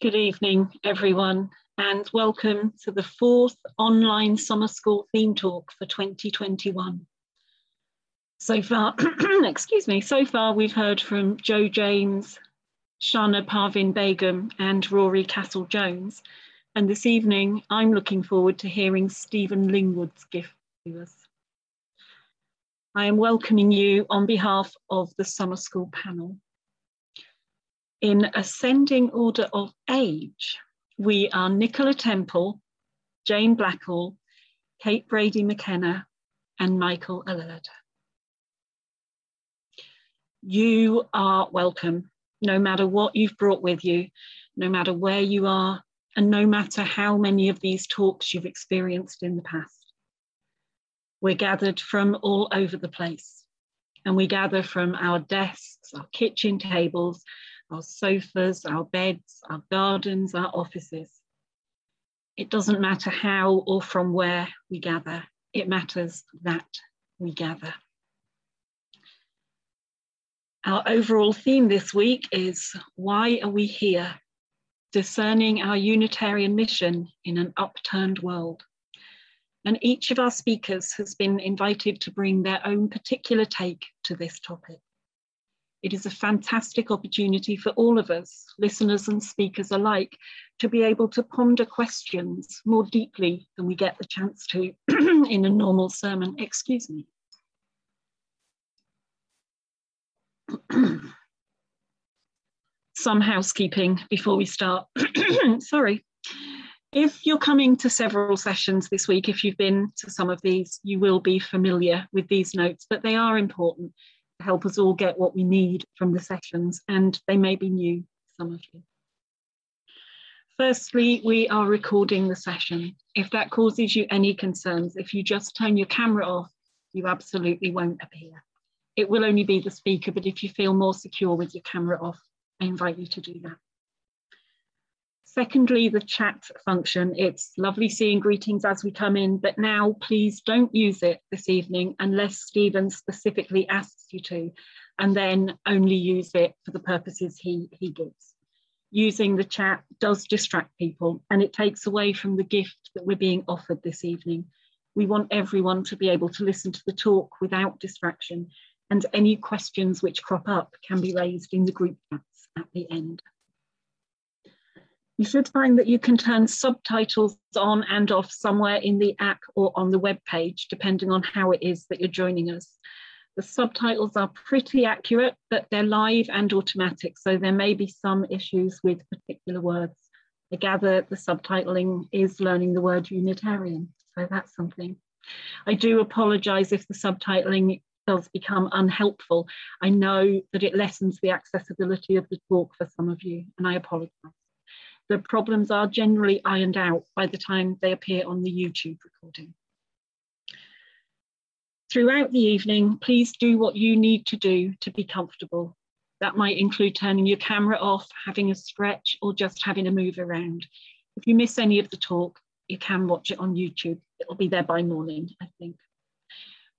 Good evening, everyone, and welcome to the fourth online summer school theme talk for 2021. So far, excuse me, so far we've heard from Joe James, Shana Parvin Begum, and Rory Castle Jones. And this evening, I'm looking forward to hearing Stephen Lingwood's gift to us. I am welcoming you on behalf of the summer school panel. In ascending order of age, we are Nicola Temple, Jane Blackall, Kate Brady McKenna, and Michael Allard. You are welcome, no matter what you've brought with you, no matter where you are, and no matter how many of these talks you've experienced in the past. We're gathered from all over the place, and we gather from our desks, our kitchen tables, our sofas, our beds, our gardens, our offices. It doesn't matter how or from where we gather, it matters that we gather. Our overall theme this week is Why Are We Here? Discerning our Unitarian mission in an upturned world. And each of our speakers has been invited to bring their own particular take to this topic. It is a fantastic opportunity for all of us, listeners and speakers alike, to be able to ponder questions more deeply than we get the chance to in a normal sermon. Excuse me. Some housekeeping before we start. Sorry. If you're coming to several sessions this week, if you've been to some of these, you will be familiar with these notes, but they are important help us all get what we need from the sessions, and they may be new, some of you. Firstly, we are recording the session. If that causes you any concerns, if you just turn your camera off, you absolutely won't appear. It will only be the speaker, but if you feel more secure with your camera off, I invite you to do that. Secondly, the chat function. It's lovely seeing greetings as we come in, but now please don't use it this evening unless Stephen specifically asks you to, and then only use it for the purposes he, he gives. Using the chat does distract people and it takes away from the gift that we're being offered this evening. We want everyone to be able to listen to the talk without distraction and any questions which crop up can be raised in the group chats at the end. You should find that you can turn subtitles on and off somewhere in the app or on the web page, depending on how it is that you're joining us. The subtitles are pretty accurate, but they're live and automatic, so there may be some issues with particular words. I gather the subtitling is learning the word Unitarian, so that's something. I do apologise if the subtitling does become unhelpful. I know that it lessens the accessibility of the talk for some of you, and I apologise the problems are generally ironed out by the time they appear on the YouTube recording. Throughout the evening, please do what you need to do to be comfortable. That might include turning your camera off, having a stretch, or just having a move around. If you miss any of the talk, you can watch it on YouTube. It'll be there by morning, I think.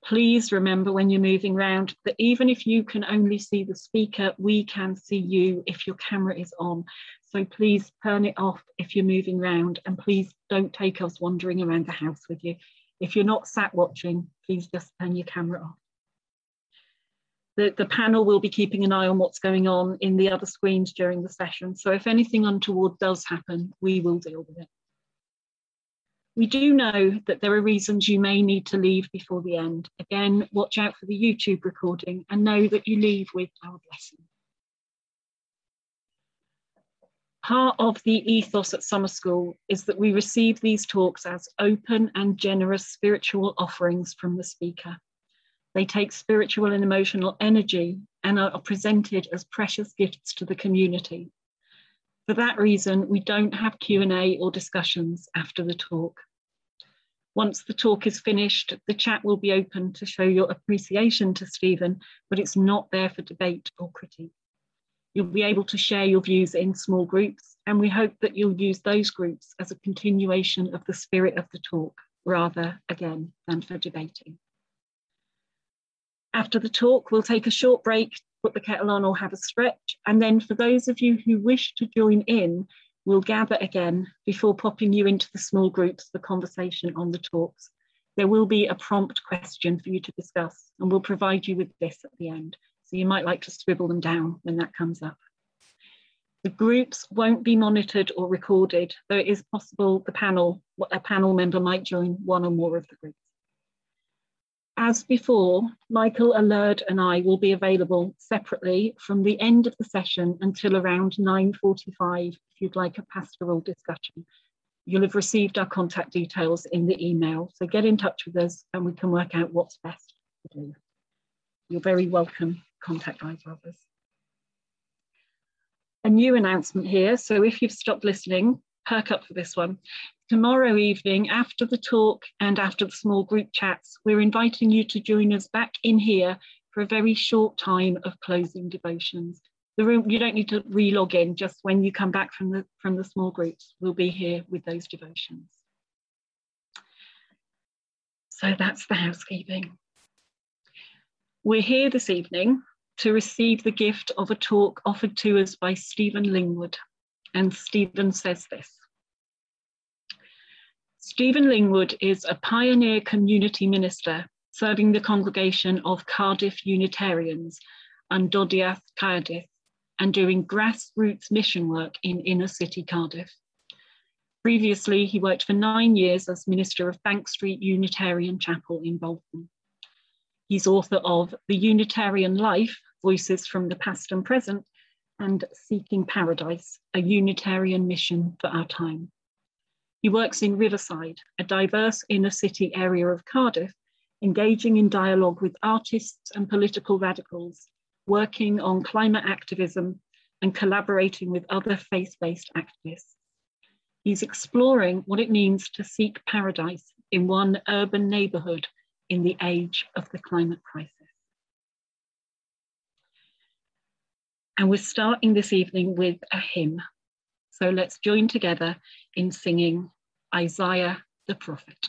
Please remember when you're moving around that even if you can only see the speaker, we can see you if your camera is on. So please turn it off if you're moving around and please don't take us wandering around the house with you. If you're not sat watching, please just turn your camera off. The, the panel will be keeping an eye on what's going on in the other screens during the session. So if anything untoward does happen, we will deal with it. We do know that there are reasons you may need to leave before the end. Again, watch out for the YouTube recording and know that you leave with our blessing. Part of the ethos at summer school is that we receive these talks as open and generous spiritual offerings from the speaker. They take spiritual and emotional energy and are presented as precious gifts to the community. For that reason, we don't have Q&A or discussions after the talk. Once the talk is finished, the chat will be open to show your appreciation to Stephen, but it's not there for debate or critique. You'll be able to share your views in small groups, and we hope that you'll use those groups as a continuation of the spirit of the talk, rather, again, than for debating. After the talk, we'll take a short break, put the kettle on or have a stretch, and then for those of you who wish to join in, We'll gather again before popping you into the small groups for conversation on the talks. There will be a prompt question for you to discuss and we'll provide you with this at the end. So you might like to scribble them down when that comes up. The groups won't be monitored or recorded, though it is possible the panel, a panel member might join one or more of the groups. As before, Michael Allard and I will be available separately from the end of the session until around 9.45 if you'd like a pastoral discussion. You'll have received our contact details in the email, so get in touch with us and we can work out what's best to do. You're very welcome, contact iBrothers. A new announcement here, so if you've stopped listening, perk up for this one. Tomorrow evening, after the talk and after the small group chats, we're inviting you to join us back in here for a very short time of closing devotions. The room, you don't need to re-log in, just when you come back from the, from the small groups, we'll be here with those devotions. So that's the housekeeping. We're here this evening to receive the gift of a talk offered to us by Stephen Lingwood. And Stephen says this. Stephen Lingwood is a pioneer community minister serving the congregation of Cardiff Unitarians and Dodiath Cardiff and doing grassroots mission work in inner city Cardiff. Previously, he worked for nine years as minister of Bank Street Unitarian Chapel in Bolton. He's author of The Unitarian Life, Voices from the Past and Present, and Seeking Paradise, a Unitarian mission for our time. He works in Riverside, a diverse inner city area of Cardiff, engaging in dialogue with artists and political radicals, working on climate activism and collaborating with other faith-based activists. He's exploring what it means to seek paradise in one urban neighborhood in the age of the climate crisis. And we're starting this evening with a hymn. So let's join together in singing Isaiah the prophet.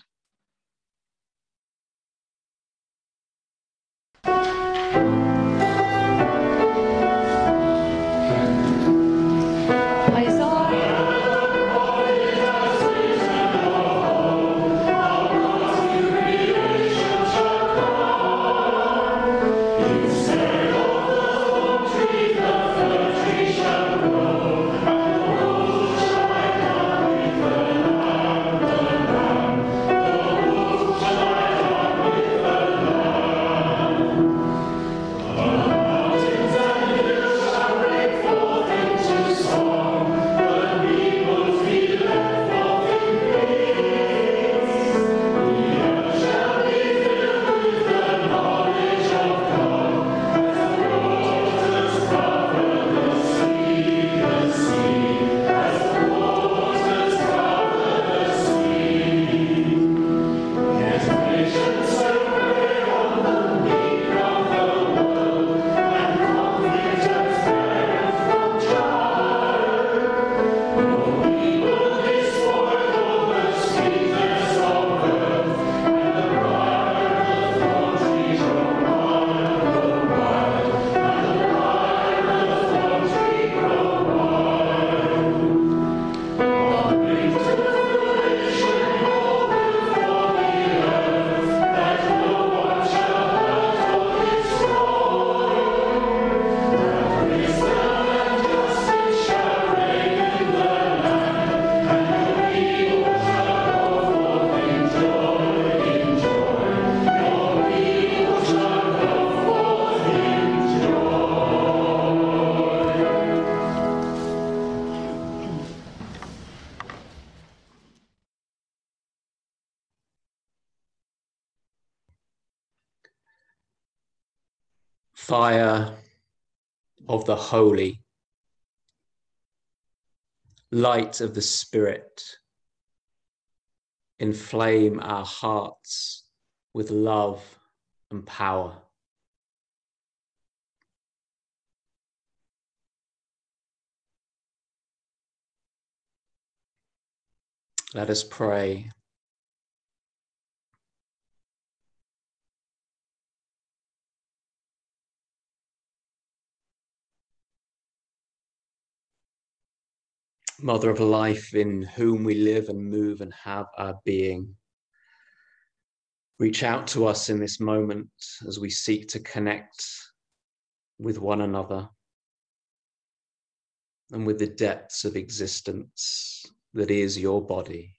The holy, light of the Spirit, inflame our hearts with love and power. Let us pray. Mother of life, in whom we live and move and have our being. Reach out to us in this moment as we seek to connect with one another and with the depths of existence that is your body.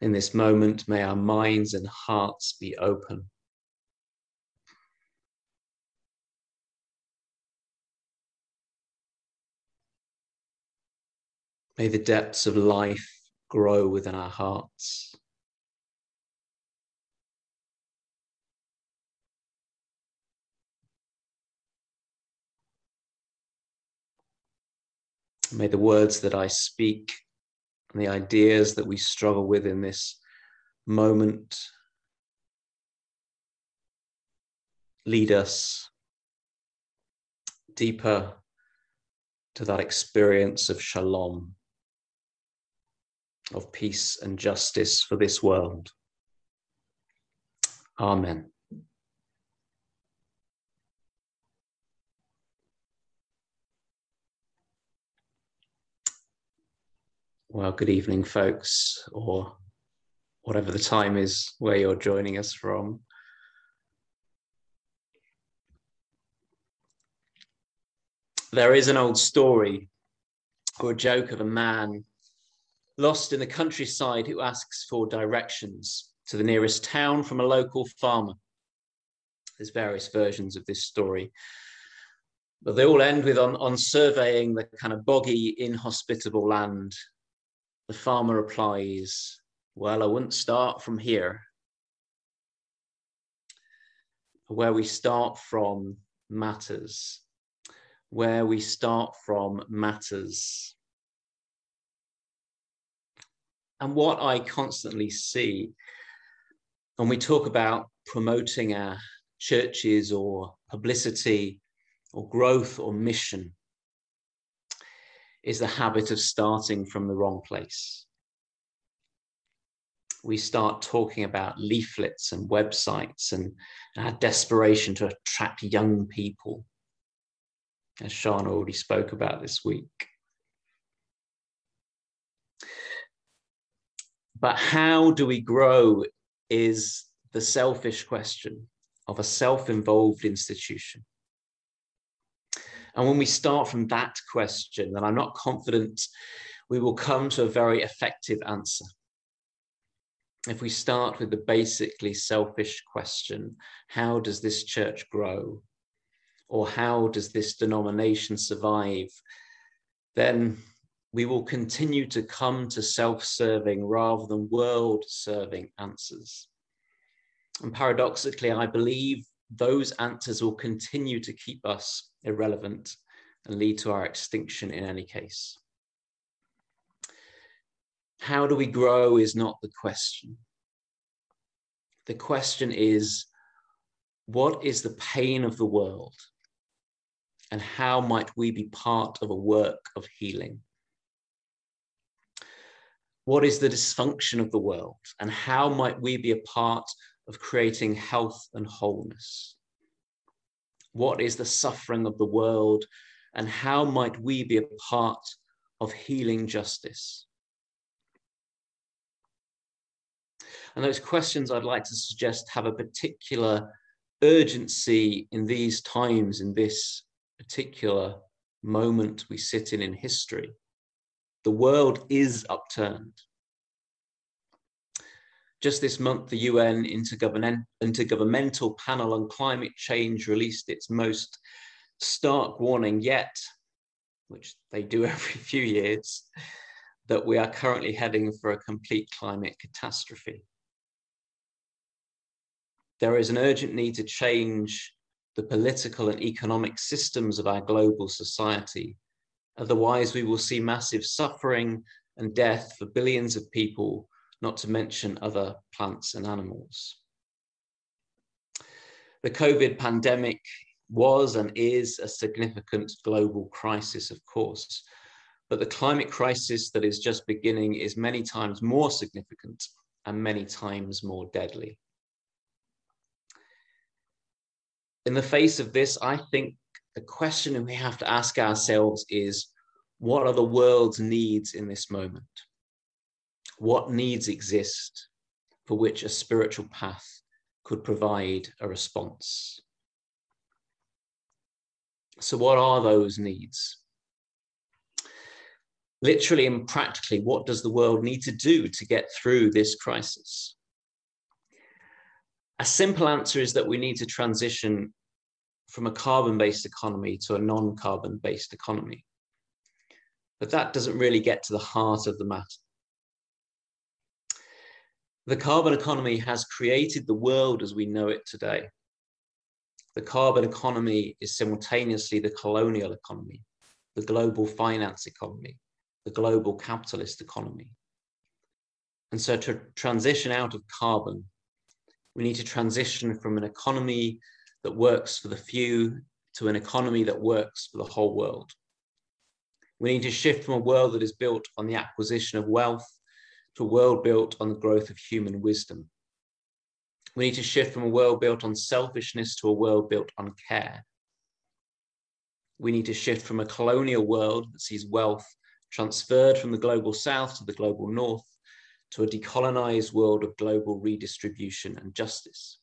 In this moment, may our minds and hearts be open. May the depths of life grow within our hearts. May the words that I speak and the ideas that we struggle with in this moment lead us deeper to that experience of shalom, of peace and justice for this world. Amen. Well, good evening, folks, or whatever the time is where you're joining us from. There is an old story or a joke of a man lost in the countryside who asks for directions to the nearest town from a local farmer. There's various versions of this story, but they all end with on, on surveying the kind of boggy, inhospitable land the farmer replies, Well, I wouldn't start from here. Where we start from matters. Where we start from matters. And what I constantly see when we talk about promoting our churches or publicity or growth or mission is the habit of starting from the wrong place. We start talking about leaflets and websites and our desperation to attract young people, as Sean already spoke about this week. But how do we grow is the selfish question of a self involved institution. And when we start from that question, then I'm not confident we will come to a very effective answer. If we start with the basically selfish question, how does this church grow? Or how does this denomination survive? Then we will continue to come to self serving rather than world serving answers. And paradoxically, I believe those answers will continue to keep us irrelevant and lead to our extinction in any case. How do we grow is not the question. The question is what is the pain of the world? And how might we be part of a work of healing? What is the dysfunction of the world? And how might we be a part of creating health and wholeness? What is the suffering of the world? And how might we be a part of healing justice? And those questions I'd like to suggest have a particular urgency in these times, in this particular moment we sit in in history. The world is upturned. Just this month, the UN Intergovernmental Panel on Climate Change released its most stark warning yet, which they do every few years, that we are currently heading for a complete climate catastrophe. There is an urgent need to change the political and economic systems of our global society. Otherwise, we will see massive suffering and death for billions of people not to mention other plants and animals. The COVID pandemic was and is a significant global crisis, of course, but the climate crisis that is just beginning is many times more significant and many times more deadly. in the face of this, I think the question we have to ask ourselves is what are the world's needs in this moment? What needs exist for which a spiritual path could provide a response? So, what are those needs? Literally and practically, what does the world need to do to get through this crisis? A simple answer is that we need to transition from a carbon based economy to a non carbon based economy. But that doesn't really get to the heart of the matter. The carbon economy has created the world as we know it today. The carbon economy is simultaneously the colonial economy, the global finance economy, the global capitalist economy. And so to transition out of carbon we need to transition from an economy that works for the few to an economy that works for the whole world. We need to shift from a world that is built on the acquisition of wealth to a world built on the growth of human wisdom. We need to shift from a world built on selfishness to a world built on care. We need to shift from a colonial world that sees wealth transferred from the global south to the global north to a decolonized world of global redistribution and justice.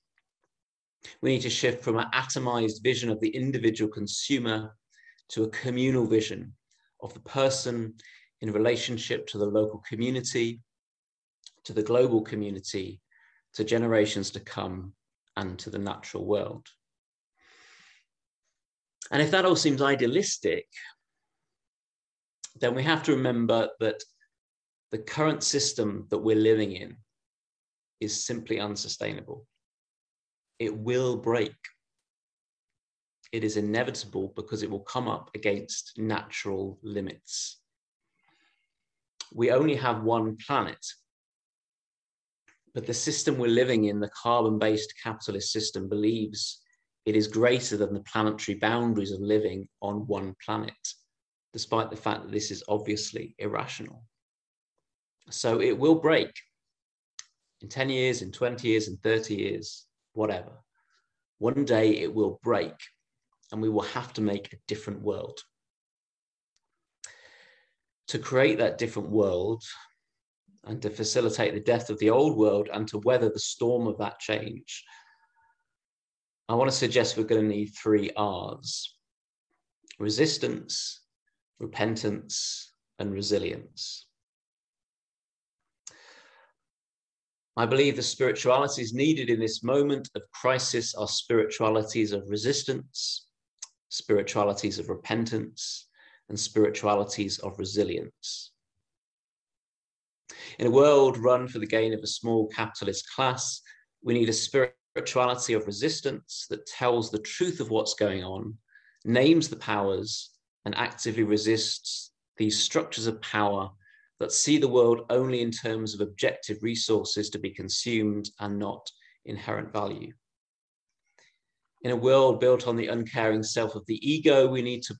We need to shift from an atomized vision of the individual consumer to a communal vision of the person in relationship to the local community, to the global community, to generations to come, and to the natural world. And if that all seems idealistic, then we have to remember that the current system that we're living in is simply unsustainable. It will break. It is inevitable because it will come up against natural limits. We only have one planet, but the system we're living in, the carbon based capitalist system, believes it is greater than the planetary boundaries of living on one planet, despite the fact that this is obviously irrational. So it will break in 10 years, in 20 years, in 30 years, whatever. One day it will break and we will have to make a different world. To create that different world and to facilitate the death of the old world and to weather the storm of that change, I want to suggest we're going to need three R's resistance, repentance, and resilience. I believe the spiritualities needed in this moment of crisis are spiritualities of resistance, spiritualities of repentance, and spiritualities of resilience. In a world run for the gain of a small capitalist class, we need a spirituality of resistance that tells the truth of what's going on, names the powers, and actively resists these structures of power that see the world only in terms of objective resources to be consumed and not inherent value. In a world built on the uncaring self of the ego, we need to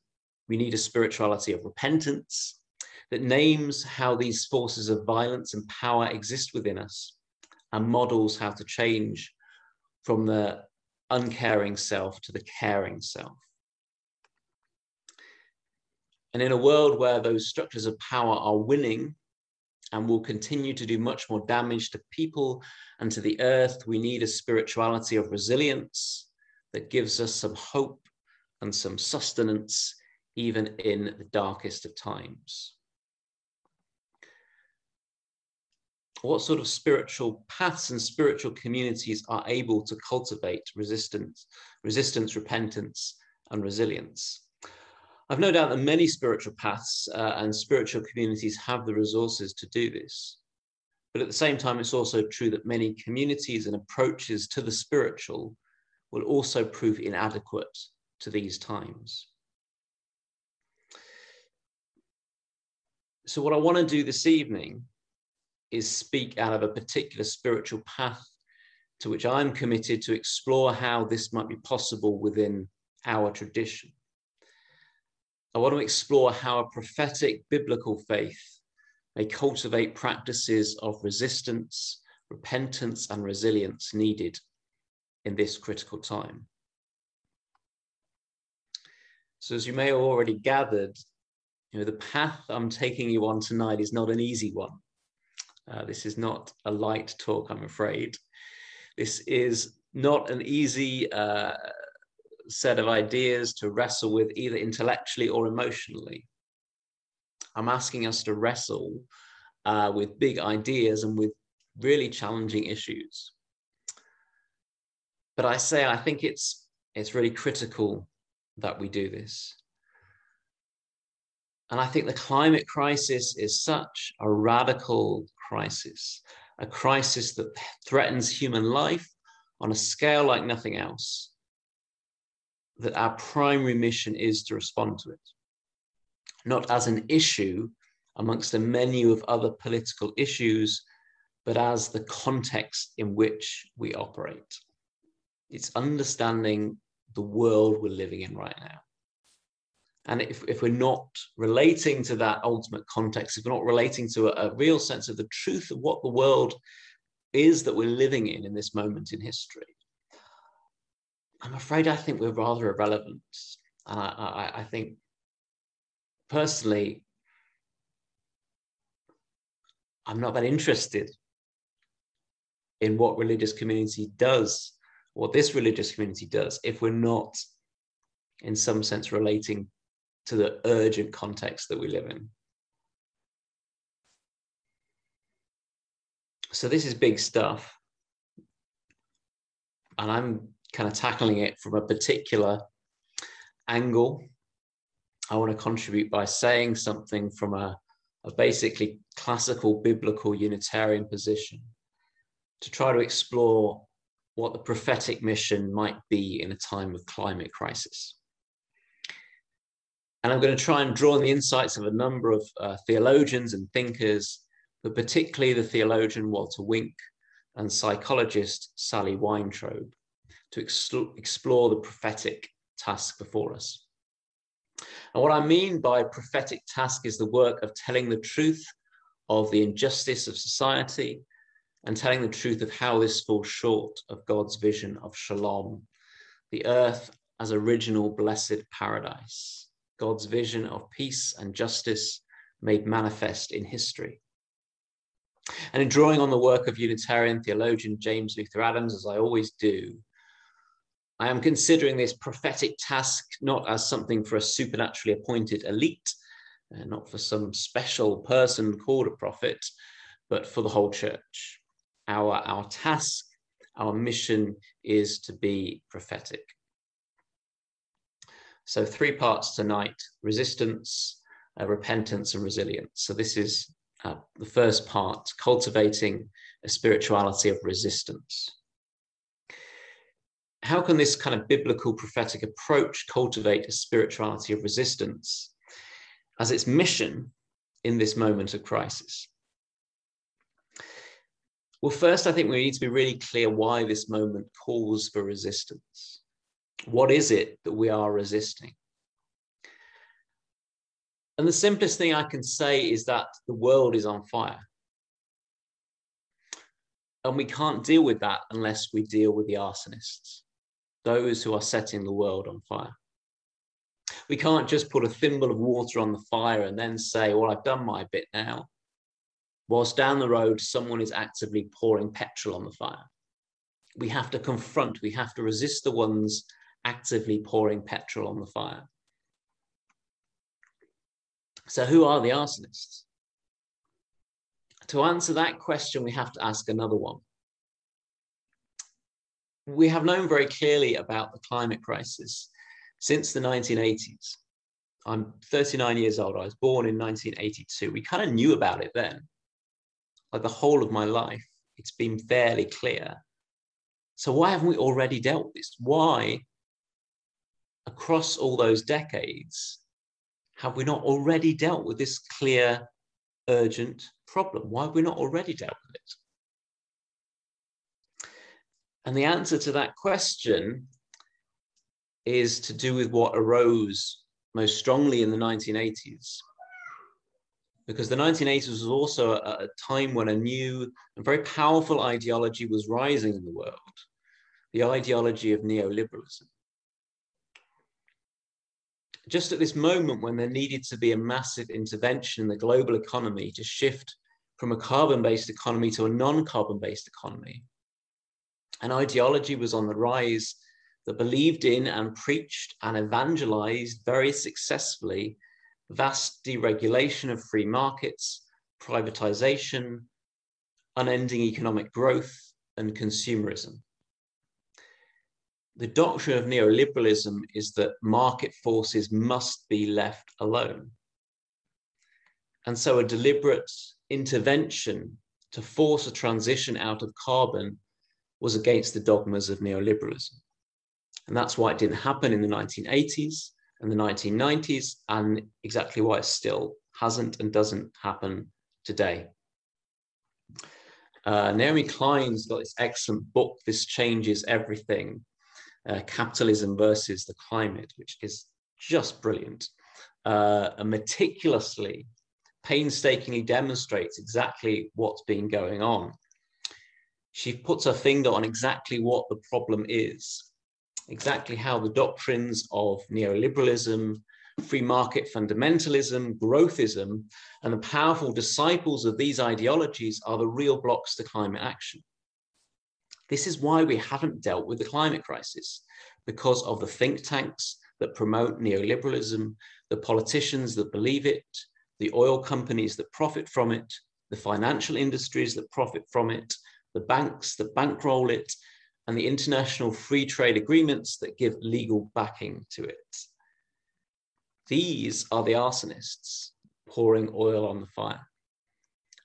we need a spirituality of repentance that names how these forces of violence and power exist within us and models how to change from the uncaring self to the caring self. And in a world where those structures of power are winning and will continue to do much more damage to people and to the earth, we need a spirituality of resilience that gives us some hope and some sustenance, even in the darkest of times. What sort of spiritual paths and spiritual communities are able to cultivate resistance, resistance, repentance, and resilience? I've no doubt that many spiritual paths uh, and spiritual communities have the resources to do this. But at the same time, it's also true that many communities and approaches to the spiritual will also prove inadequate to these times. So, what I want to do this evening is speak out of a particular spiritual path to which I'm committed to explore how this might be possible within our tradition. I want to explore how a prophetic biblical faith may cultivate practices of resistance, repentance, and resilience needed in this critical time. So, as you may have already gathered, you know, the path I'm taking you on tonight is not an easy one. Uh, this is not a light talk, I'm afraid. This is not an easy uh, set of ideas to wrestle with either intellectually or emotionally. I'm asking us to wrestle uh, with big ideas and with really challenging issues. But I say I think it's it's really critical that we do this. And I think the climate crisis is such a radical crisis, a crisis that threatens human life on a scale like nothing else, that our primary mission is to respond to it, not as an issue amongst a menu of other political issues, but as the context in which we operate. It's understanding the world we're living in right now. And if, if we're not relating to that ultimate context, if we're not relating to a, a real sense of the truth of what the world is that we're living in in this moment in history, I'm afraid I think we're rather irrelevant. And I, I, I think personally, I'm not that interested in what religious community does, what this religious community does, if we're not, in some sense, relating to the urgent context that we live in. So this is big stuff. And I'm kind of tackling it from a particular angle. I want to contribute by saying something from a, a basically classical biblical Unitarian position to try to explore what the prophetic mission might be in a time of climate crisis. And I'm going to try and draw on the insights of a number of uh, theologians and thinkers, but particularly the theologian Walter Wink and psychologist Sally Weintrobe, to ex- explore the prophetic task before us. And what I mean by prophetic task is the work of telling the truth of the injustice of society and telling the truth of how this falls short of God's vision of shalom, the earth as original blessed paradise. God's vision of peace and justice made manifest in history. And in drawing on the work of Unitarian theologian James Luther Adams, as I always do, I am considering this prophetic task not as something for a supernaturally appointed elite, uh, not for some special person called a prophet, but for the whole church. Our, our task, our mission is to be prophetic. So, three parts tonight resistance, uh, repentance, and resilience. So, this is uh, the first part cultivating a spirituality of resistance. How can this kind of biblical prophetic approach cultivate a spirituality of resistance as its mission in this moment of crisis? Well, first, I think we need to be really clear why this moment calls for resistance. What is it that we are resisting? And the simplest thing I can say is that the world is on fire. And we can't deal with that unless we deal with the arsonists, those who are setting the world on fire. We can't just put a thimble of water on the fire and then say, Well, I've done my bit now. Whilst down the road, someone is actively pouring petrol on the fire. We have to confront, we have to resist the ones actively pouring petrol on the fire. So, who are the arsonists? To answer that question, we have to ask another one. We have known very clearly about the climate crisis since the 1980s. I'm 39 years old. I was born in 1982. We kind of knew about it then. Like the whole of my life, it's been fairly clear. So, why haven't we already dealt with this? Why across all those decades, have we not already dealt with this clear, urgent problem? Why have we not already dealt with it? And the answer to that question is to do with what arose most strongly in the 1980s. Because the 1980s was also a, a time when a new and very powerful ideology was rising in the world the ideology of neoliberalism just at this moment when there needed to be a massive intervention in the global economy to shift from a carbon based economy to a non carbon based economy, an ideology was on the rise that believed in and preached and evangelized very successfully vast deregulation of free markets, privatization, unending economic growth, and consumerism. The doctrine of neoliberalism is that market forces must be left alone. And so a deliberate intervention to force a transition out of carbon was against the dogmas of neoliberalism. And that's why it didn't happen in the 1980s and the 1990s, and exactly why it still hasn't and doesn't happen today. Uh, Naomi Klein's got this excellent book, This Changes Everything uh, Capitalism versus the Climate, which is just brilliant uh, and meticulously, painstakingly demonstrates exactly what's been going on. She puts her finger on exactly what the problem is, exactly how the doctrines of neoliberalism, free market fundamentalism, growthism, and the powerful disciples of these ideologies are the real blocks to climate action. This is why we haven't dealt with the climate crisis, because of the think tanks that promote neoliberalism, the politicians that believe it, the oil companies that profit from it, the financial industries that profit from it, the banks that bankroll it, and the international free trade agreements that give legal backing to it. These are the arsonists pouring oil on the fire.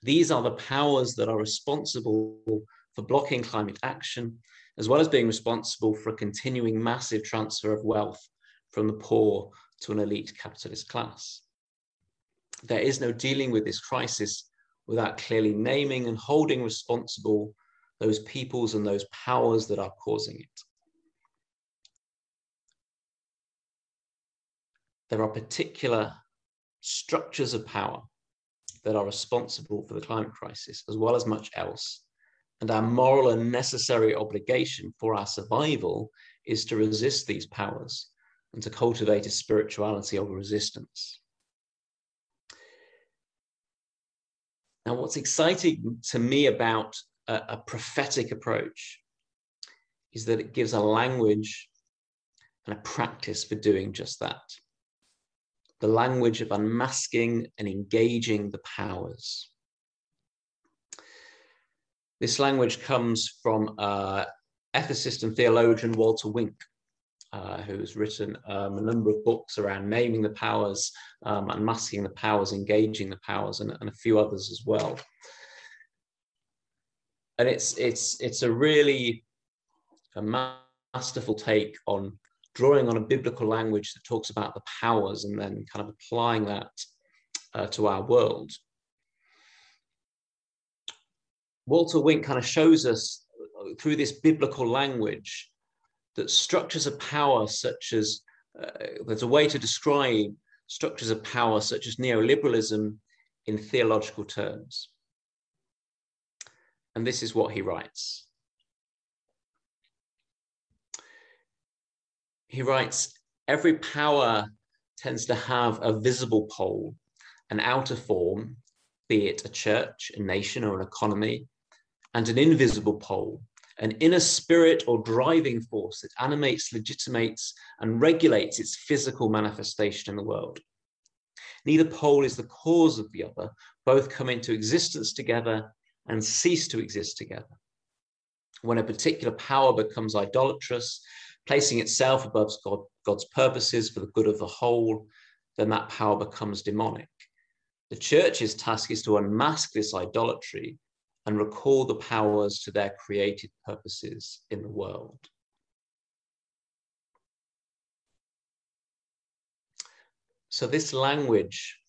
These are the powers that are responsible for blocking climate action, as well as being responsible for a continuing massive transfer of wealth from the poor to an elite capitalist class. There is no dealing with this crisis without clearly naming and holding responsible those peoples and those powers that are causing it. There are particular structures of power that are responsible for the climate crisis, as well as much else. And our moral and necessary obligation for our survival is to resist these powers and to cultivate a spirituality of resistance. Now, what's exciting to me about a, a prophetic approach is that it gives a language and a practice for doing just that. The language of unmasking and engaging the powers. This language comes from uh, ethicist and theologian Walter Wink, uh, who's written um, a number of books around naming the powers, um, unmasking the powers, engaging the powers, and, and a few others as well and it's it's it's a really a masterful take on drawing on a biblical language that talks about the powers and then kind of applying that uh, to our world. Walter Wink kind of shows us through this biblical language that structures of power, such as uh, there's a way to describe structures of power, such as neoliberalism, in theological terms. And this is what he writes. He writes, every power tends to have a visible pole, an outer form, be it a church, a nation, or an economy, and an invisible pole, an inner spirit or driving force that animates, legitimates, and regulates its physical manifestation in the world. Neither pole is the cause of the other, both come into existence together and cease to exist together. When a particular power becomes idolatrous, placing itself above God, God's purposes for the good of the whole, then that power becomes demonic. The church's task is to unmask this idolatry and recall the powers to their created purposes in the world. So, this language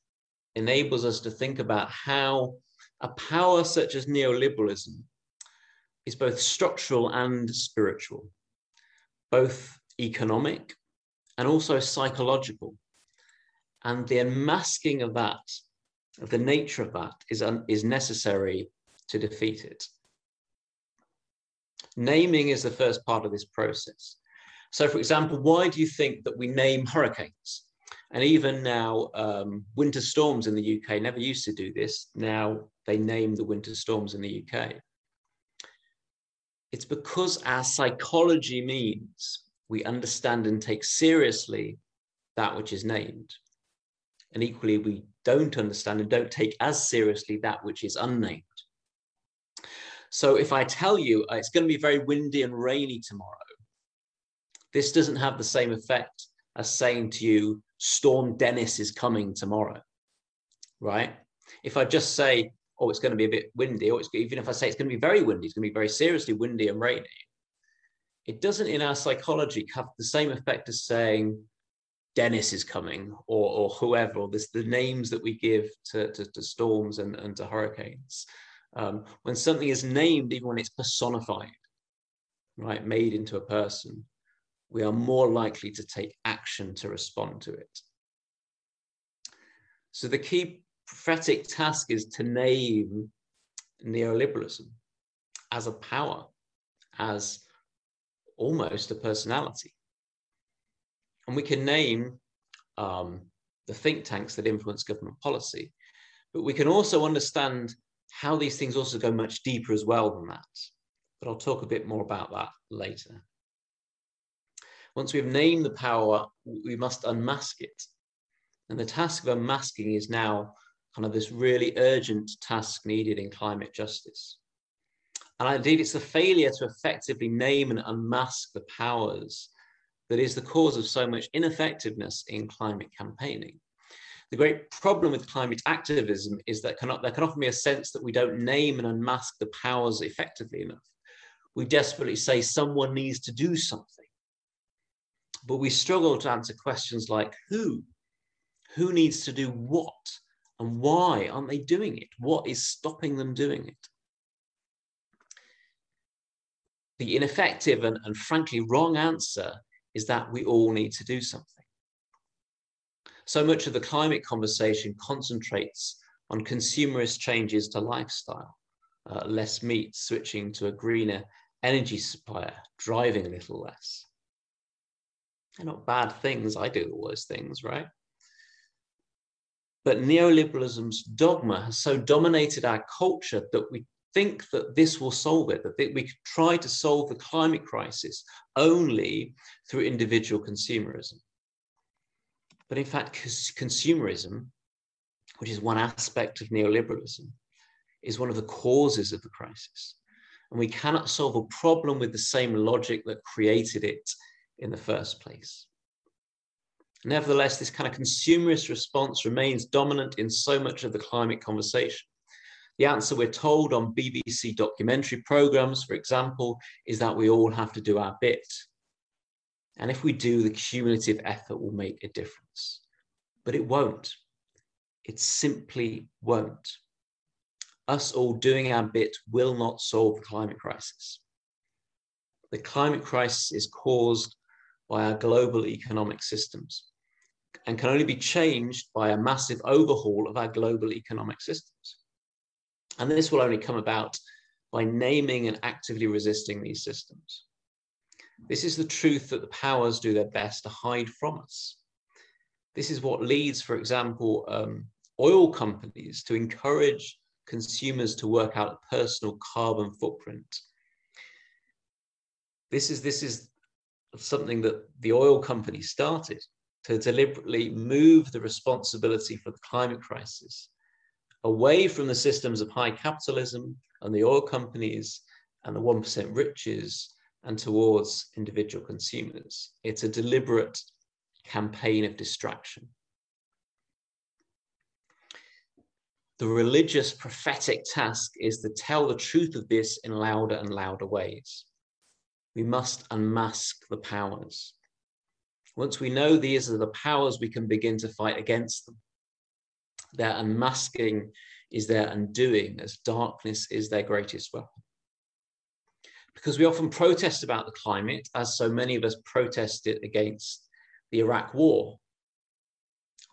enables us to think about how a power such as neoliberalism is both structural and spiritual, both economic and also psychological. And the unmasking of that, of the nature of that, is, un, is necessary to defeat it. Naming is the first part of this process. So, for example, why do you think that we name hurricanes? And even now, um, winter storms in the UK never used to do this. Now they name the winter storms in the UK. It's because our psychology means we understand and take seriously that which is named. And equally, we don't understand and don't take as seriously that which is unnamed. So if I tell you uh, it's going to be very windy and rainy tomorrow, this doesn't have the same effect as saying to you, Storm Dennis is coming tomorrow, right? If I just say, oh, it's going to be a bit windy, or even if I say it's going to be very windy, it's going to be very seriously windy and rainy, it doesn't in our psychology have the same effect as saying Dennis is coming or, or whoever, or this, the names that we give to, to, to storms and, and to hurricanes. Um, when something is named, even when it's personified, right, made into a person, we are more likely to take action to respond to it. So the key prophetic task is to name neoliberalism as a power, as almost a personality. And we can name um, the think tanks that influence government policy, but we can also understand how these things also go much deeper as well than that. But I'll talk a bit more about that later. Once we've named the power, we must unmask it. And the task of unmasking is now kind of this really urgent task needed in climate justice. And I indeed, it's the failure to effectively name and unmask the powers that is the cause of so much ineffectiveness in climate campaigning. The great problem with climate activism is that there can often be a sense that we don't name and unmask the powers effectively enough. We desperately say someone needs to do something. But we struggle to answer questions like who? Who needs to do what? And why aren't they doing it? What is stopping them doing it? The ineffective and, and frankly wrong answer is that we all need to do something. So much of the climate conversation concentrates on consumerist changes to lifestyle, uh, less meat, switching to a greener energy supplier, driving a little less. They're not bad things. I do all those things, right? But neoliberalism's dogma has so dominated our culture that we think that this will solve it, that we try to solve the climate crisis only through individual consumerism. But in fact, consumerism, which is one aspect of neoliberalism, is one of the causes of the crisis. And we cannot solve a problem with the same logic that created it in the first place. Nevertheless, this kind of consumerist response remains dominant in so much of the climate conversation. The answer we're told on BBC documentary programs, for example, is that we all have to do our bit. And if we do, the cumulative effort will make a difference. But it won't. It simply won't. Us all doing our bit will not solve the climate crisis. The climate crisis is caused by our global economic systems and can only be changed by a massive overhaul of our global economic systems. And this will only come about by naming and actively resisting these systems. This is the truth that the powers do their best to hide from us. This is what leads, for example, um, oil companies to encourage consumers to work out a personal carbon footprint. This is, this is something that the oil companies started to deliberately move the responsibility for the climate crisis away from the systems of high capitalism and the oil companies and the 1% riches and towards individual consumers. It's a deliberate campaign of distraction. The religious prophetic task is to tell the truth of this in louder and louder ways we must unmask the powers. Once we know these are the powers, we can begin to fight against them. Their unmasking is their undoing, as darkness is their greatest weapon. Because we often protest about the climate, as so many of us protested against the Iraq war.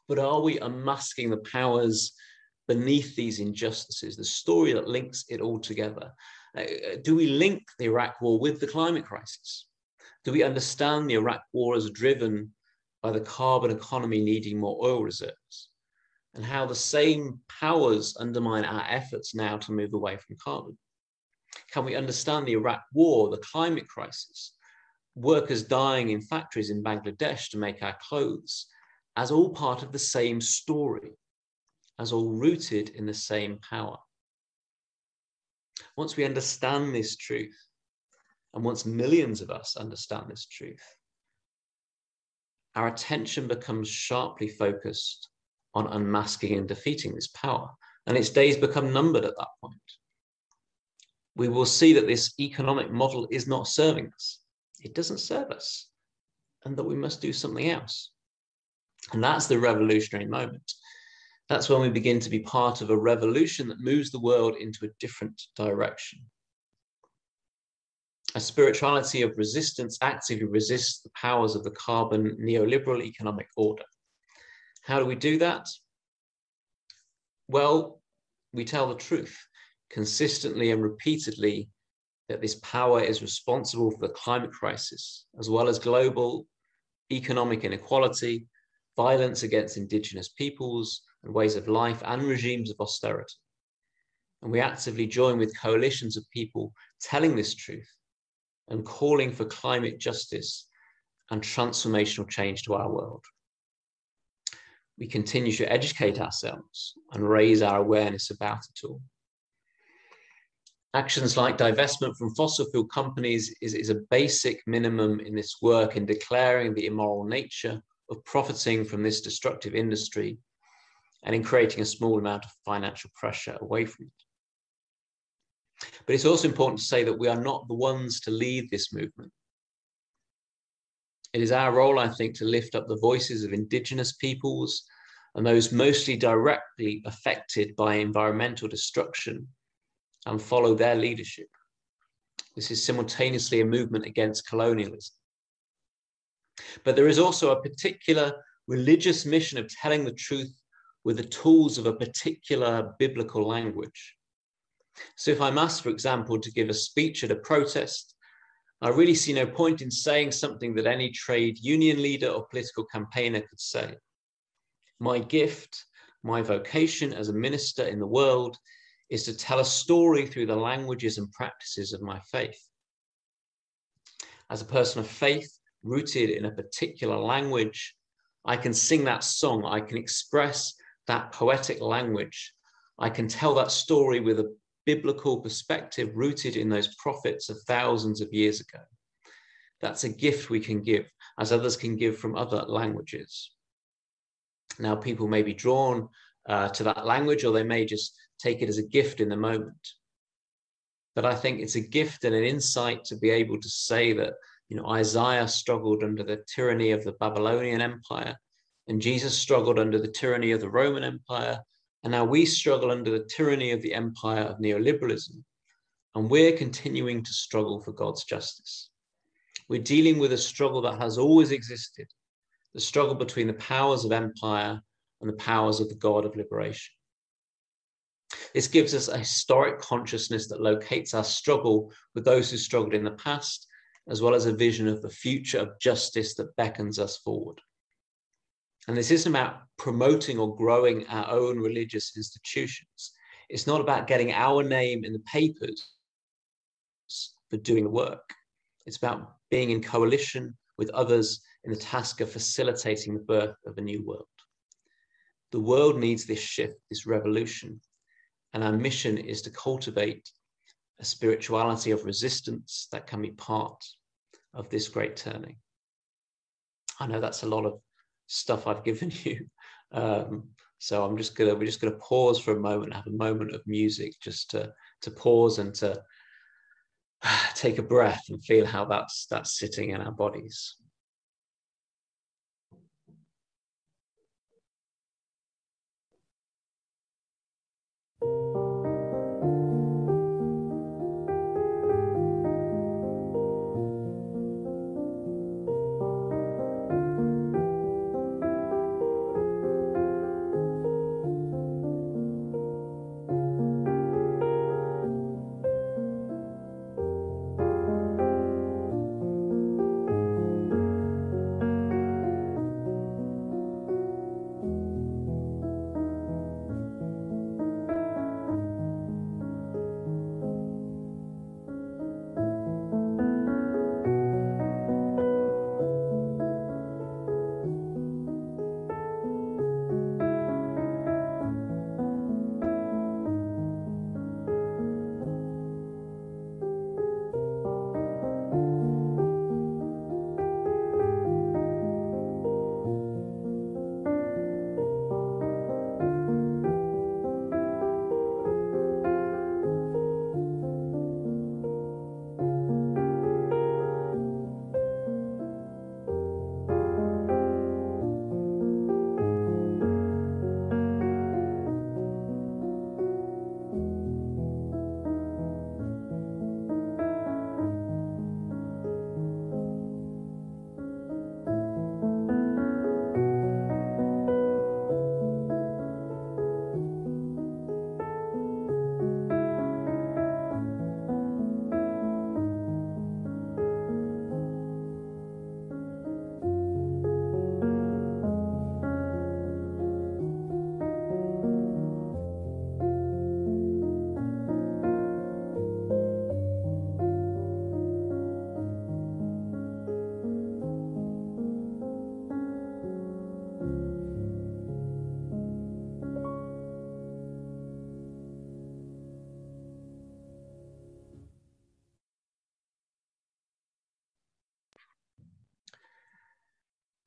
But are we unmasking the powers beneath these injustices, the story that links it all together? Uh, do we link the Iraq war with the climate crisis? Do we understand the Iraq war as driven by the carbon economy needing more oil reserves, and how the same powers undermine our efforts now to move away from carbon? Can we understand the Iraq war, the climate crisis, workers dying in factories in Bangladesh to make our clothes, as all part of the same story, as all rooted in the same power? Once we understand this truth, and once millions of us understand this truth, our attention becomes sharply focused on unmasking and defeating this power. And its days become numbered at that point. We will see that this economic model is not serving us. It doesn't serve us, and that we must do something else. And that's the revolutionary moment. That's when we begin to be part of a revolution that moves the world into a different direction. A spirituality of resistance actively resists the powers of the carbon neoliberal economic order. How do we do that? Well, we tell the truth consistently and repeatedly that this power is responsible for the climate crisis, as well as global economic inequality, violence against indigenous peoples and ways of life, and regimes of austerity. And we actively join with coalitions of people telling this truth and calling for climate justice and transformational change to our world. We continue to educate ourselves and raise our awareness about it all. Actions like divestment from fossil fuel companies is, is a basic minimum in this work in declaring the immoral nature of profiting from this destructive industry and in creating a small amount of financial pressure away from it. But it's also important to say that we are not the ones to lead this movement. It is our role, I think, to lift up the voices of Indigenous peoples and those mostly directly affected by environmental destruction and follow their leadership. This is simultaneously a movement against colonialism. But there is also a particular religious mission of telling the truth with the tools of a particular biblical language. So if I'm asked, for example, to give a speech at a protest, I really see no point in saying something that any trade union leader or political campaigner could say. My gift, my vocation as a minister in the world is to tell a story through the languages and practices of my faith. As a person of faith, rooted in a particular language, I can sing that song, I can express that poetic language, I can tell that story with a biblical perspective rooted in those prophets of thousands of years ago. That's a gift we can give, as others can give from other languages. Now, people may be drawn uh, to that language, or they may just take it as a gift in the moment. But I think it's a gift and an insight to be able to say that, you know, Isaiah struggled under the tyranny of the Babylonian Empire, and Jesus struggled under the tyranny of the Roman Empire, and now we struggle under the tyranny of the empire of neoliberalism. And we're continuing to struggle for God's justice. We're dealing with a struggle that has always existed the struggle between the powers of empire and the powers of the God of liberation. This gives us a historic consciousness that locates our struggle with those who struggled in the past, as well as a vision of the future of justice that beckons us forward. And this isn't about promoting or growing our own religious institutions. It's not about getting our name in the papers for doing the work. It's about being in coalition with others in the task of facilitating the birth of a new world. The world needs this shift, this revolution, and our mission is to cultivate a spirituality of resistance that can be part of this great turning. I know that's a lot of stuff I've given you. Um, so I'm just gonna we're just gonna pause for a moment, have a moment of music, just to to pause and to take a breath and feel how that's that's sitting in our bodies.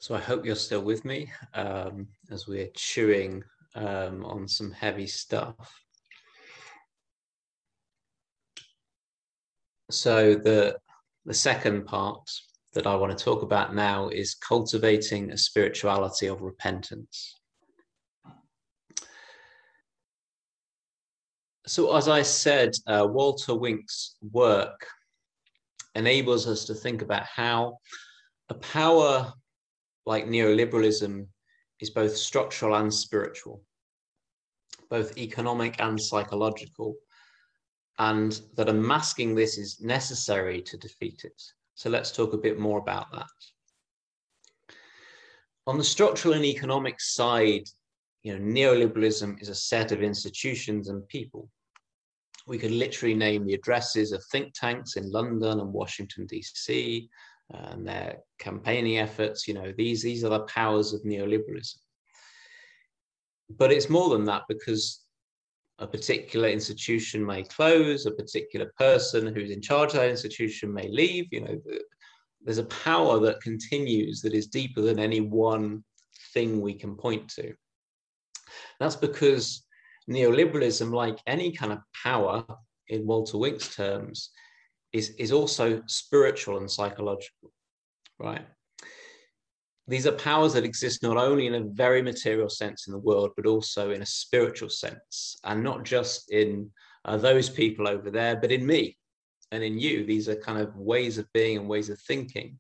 So I hope you're still with me um, as we're chewing um, on some heavy stuff. So the the second part that I want to talk about now is cultivating a spirituality of repentance. So, as I said, uh, Walter Wink's work enables us to think about how a power like neoliberalism is both structural and spiritual, both economic and psychological, and that unmasking this is necessary to defeat it. So let's talk a bit more about that. On the structural and economic side, you know, neoliberalism is a set of institutions and people. We could literally name the addresses of think tanks in London and Washington, DC, and their campaigning efforts. You know, these, these are the powers of neoliberalism. But it's more than that because a particular institution may close, a particular person who's in charge of that institution may leave. You know, there's a power that continues that is deeper than any one thing we can point to. That's because neoliberalism, like any kind of power in Walter Wink's terms, is, is also spiritual and psychological, right? These are powers that exist not only in a very material sense in the world, but also in a spiritual sense, and not just in uh, those people over there, but in me and in you. These are kind of ways of being and ways of thinking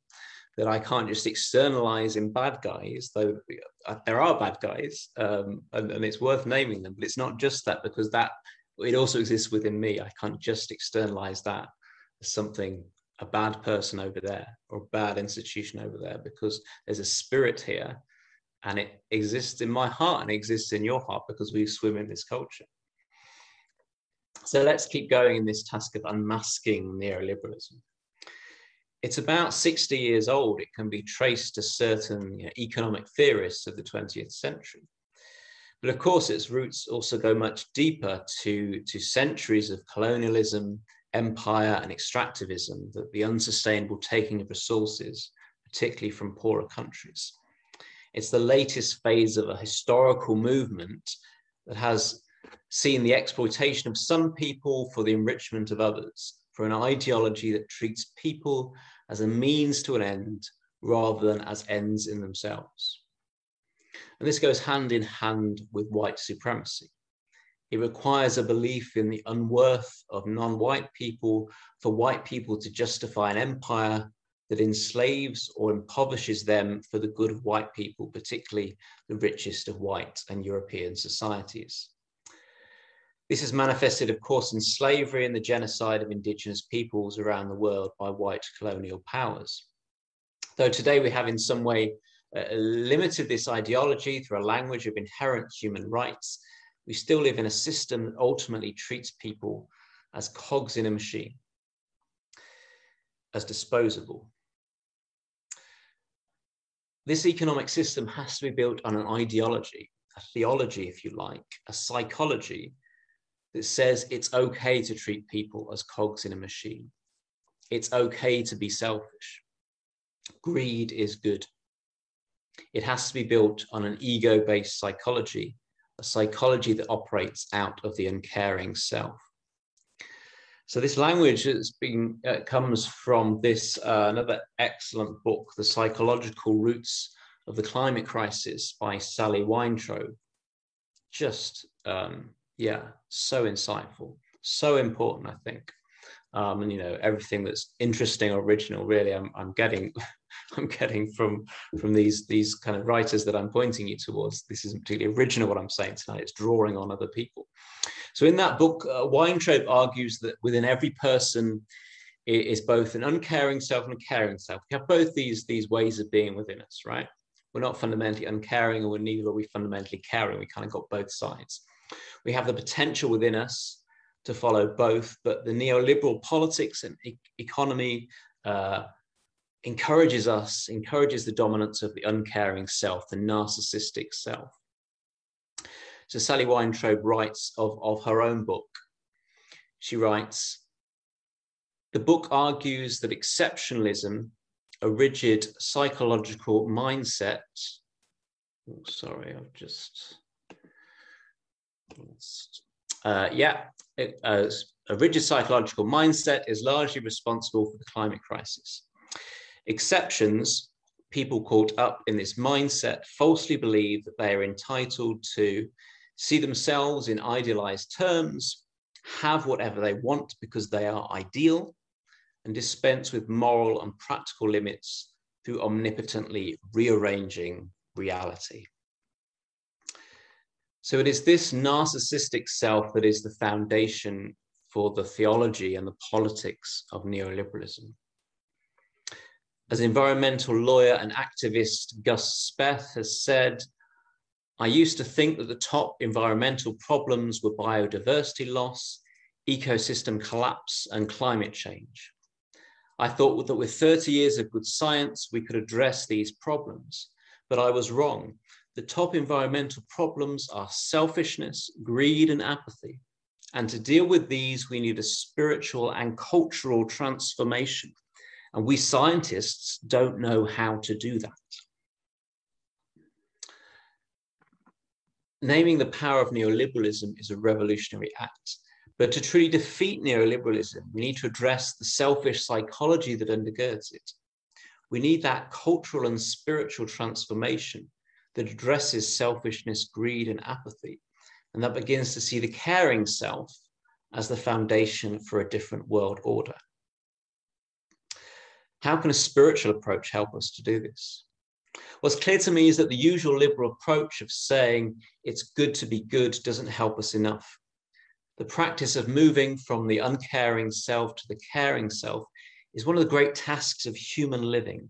that I can't just externalize in bad guys, though uh, there are bad guys, um, and, and, it's worth naming them. But it's not just that because that it also exists within me. I can't just externalize that something a bad person over there or a bad institution over there because there's a spirit here and it exists in my heart and exists in your heart because we swim in this culture. So let's keep going in this task of unmasking neoliberalism it's about 60 years old. It can be traced to certain you know, economic theorists of the 20th century. But of course, its roots also go much deeper to, to centuries of colonialism, empire, and extractivism, that the unsustainable taking of resources, particularly from poorer countries. It's the latest phase of a historical movement that has seen the exploitation of some people for the enrichment of others, for an ideology that treats people as a means to an end rather than as ends in themselves. And this goes hand in hand with white supremacy. It requires a belief in the unworth of non white people for white people to justify an empire that enslaves or impoverishes them for the good of white people, particularly the richest of white and European societies. This is manifested, of course, in slavery and the genocide of indigenous peoples around the world by white colonial powers. Though today we have in some way uh, limited this ideology through a language of inherent human rights, we still live in a system that ultimately treats people as cogs in a machine, as disposable. This economic system has to be built on an ideology, a theology, if you like, a psychology that says it's okay to treat people as cogs in a machine. It's okay to be selfish. Greed is good. It has to be built on an ego based psychology, a psychology that operates out of the uncaring self. So this language has been uh, comes from this uh, another excellent book, The Psychological Roots of the Climate Crisis by Sally Weintrobe. Just um, yeah, so insightful, so important, I think. Um, and you know everything that's interesting or original really I'm, I'm getting I'm getting from from these these kind of writers that I'm pointing you towards. This isn't particularly original what I'm saying tonight. It's drawing on other people. So in that book uh, Weintrobe argues that within every person is both an uncaring self and a caring self. We have both these these ways of being within us right? We're not fundamentally uncaring or we're neither are we fundamentally caring. We kind of got both sides. We have the potential within us to follow both, but the neoliberal politics and e- economy uh, encourages us, encourages the dominance of the uncaring self, the narcissistic self. So Sally Weintrobe writes of, of her own book. She writes, the book argues that exceptionalism a rigid psychological mindset. Oh, sorry, I've just. Uh, yeah, it, uh, a rigid psychological mindset is largely responsible for the climate crisis. Exceptions, people caught up in this mindset, falsely believe that they are entitled to see themselves in idealized terms, have whatever they want because they are ideal, and dispense with moral and practical limits through omnipotently rearranging reality. So it is this narcissistic self that is the foundation for the theology and the politics of neoliberalism. As environmental lawyer and activist Gus Speth has said, I used to think that the top environmental problems were biodiversity loss, ecosystem collapse, and climate change. I thought that with 30 years of good science, we could address these problems, but I was wrong. The top environmental problems are selfishness, greed, and apathy. And to deal with these, we need a spiritual and cultural transformation. And we scientists don't know how to do that. Naming the power of neoliberalism is a revolutionary act. But to truly defeat neoliberalism, we need to address the selfish psychology that undergirds it. We need that cultural and spiritual transformation that addresses selfishness, greed, and apathy, and that begins to see the caring self as the foundation for a different world order. How can a spiritual approach help us to do this? What's clear to me is that the usual liberal approach of saying it's good to be good doesn't help us enough. The practice of moving from the uncaring self to the caring self is one of the great tasks of human living.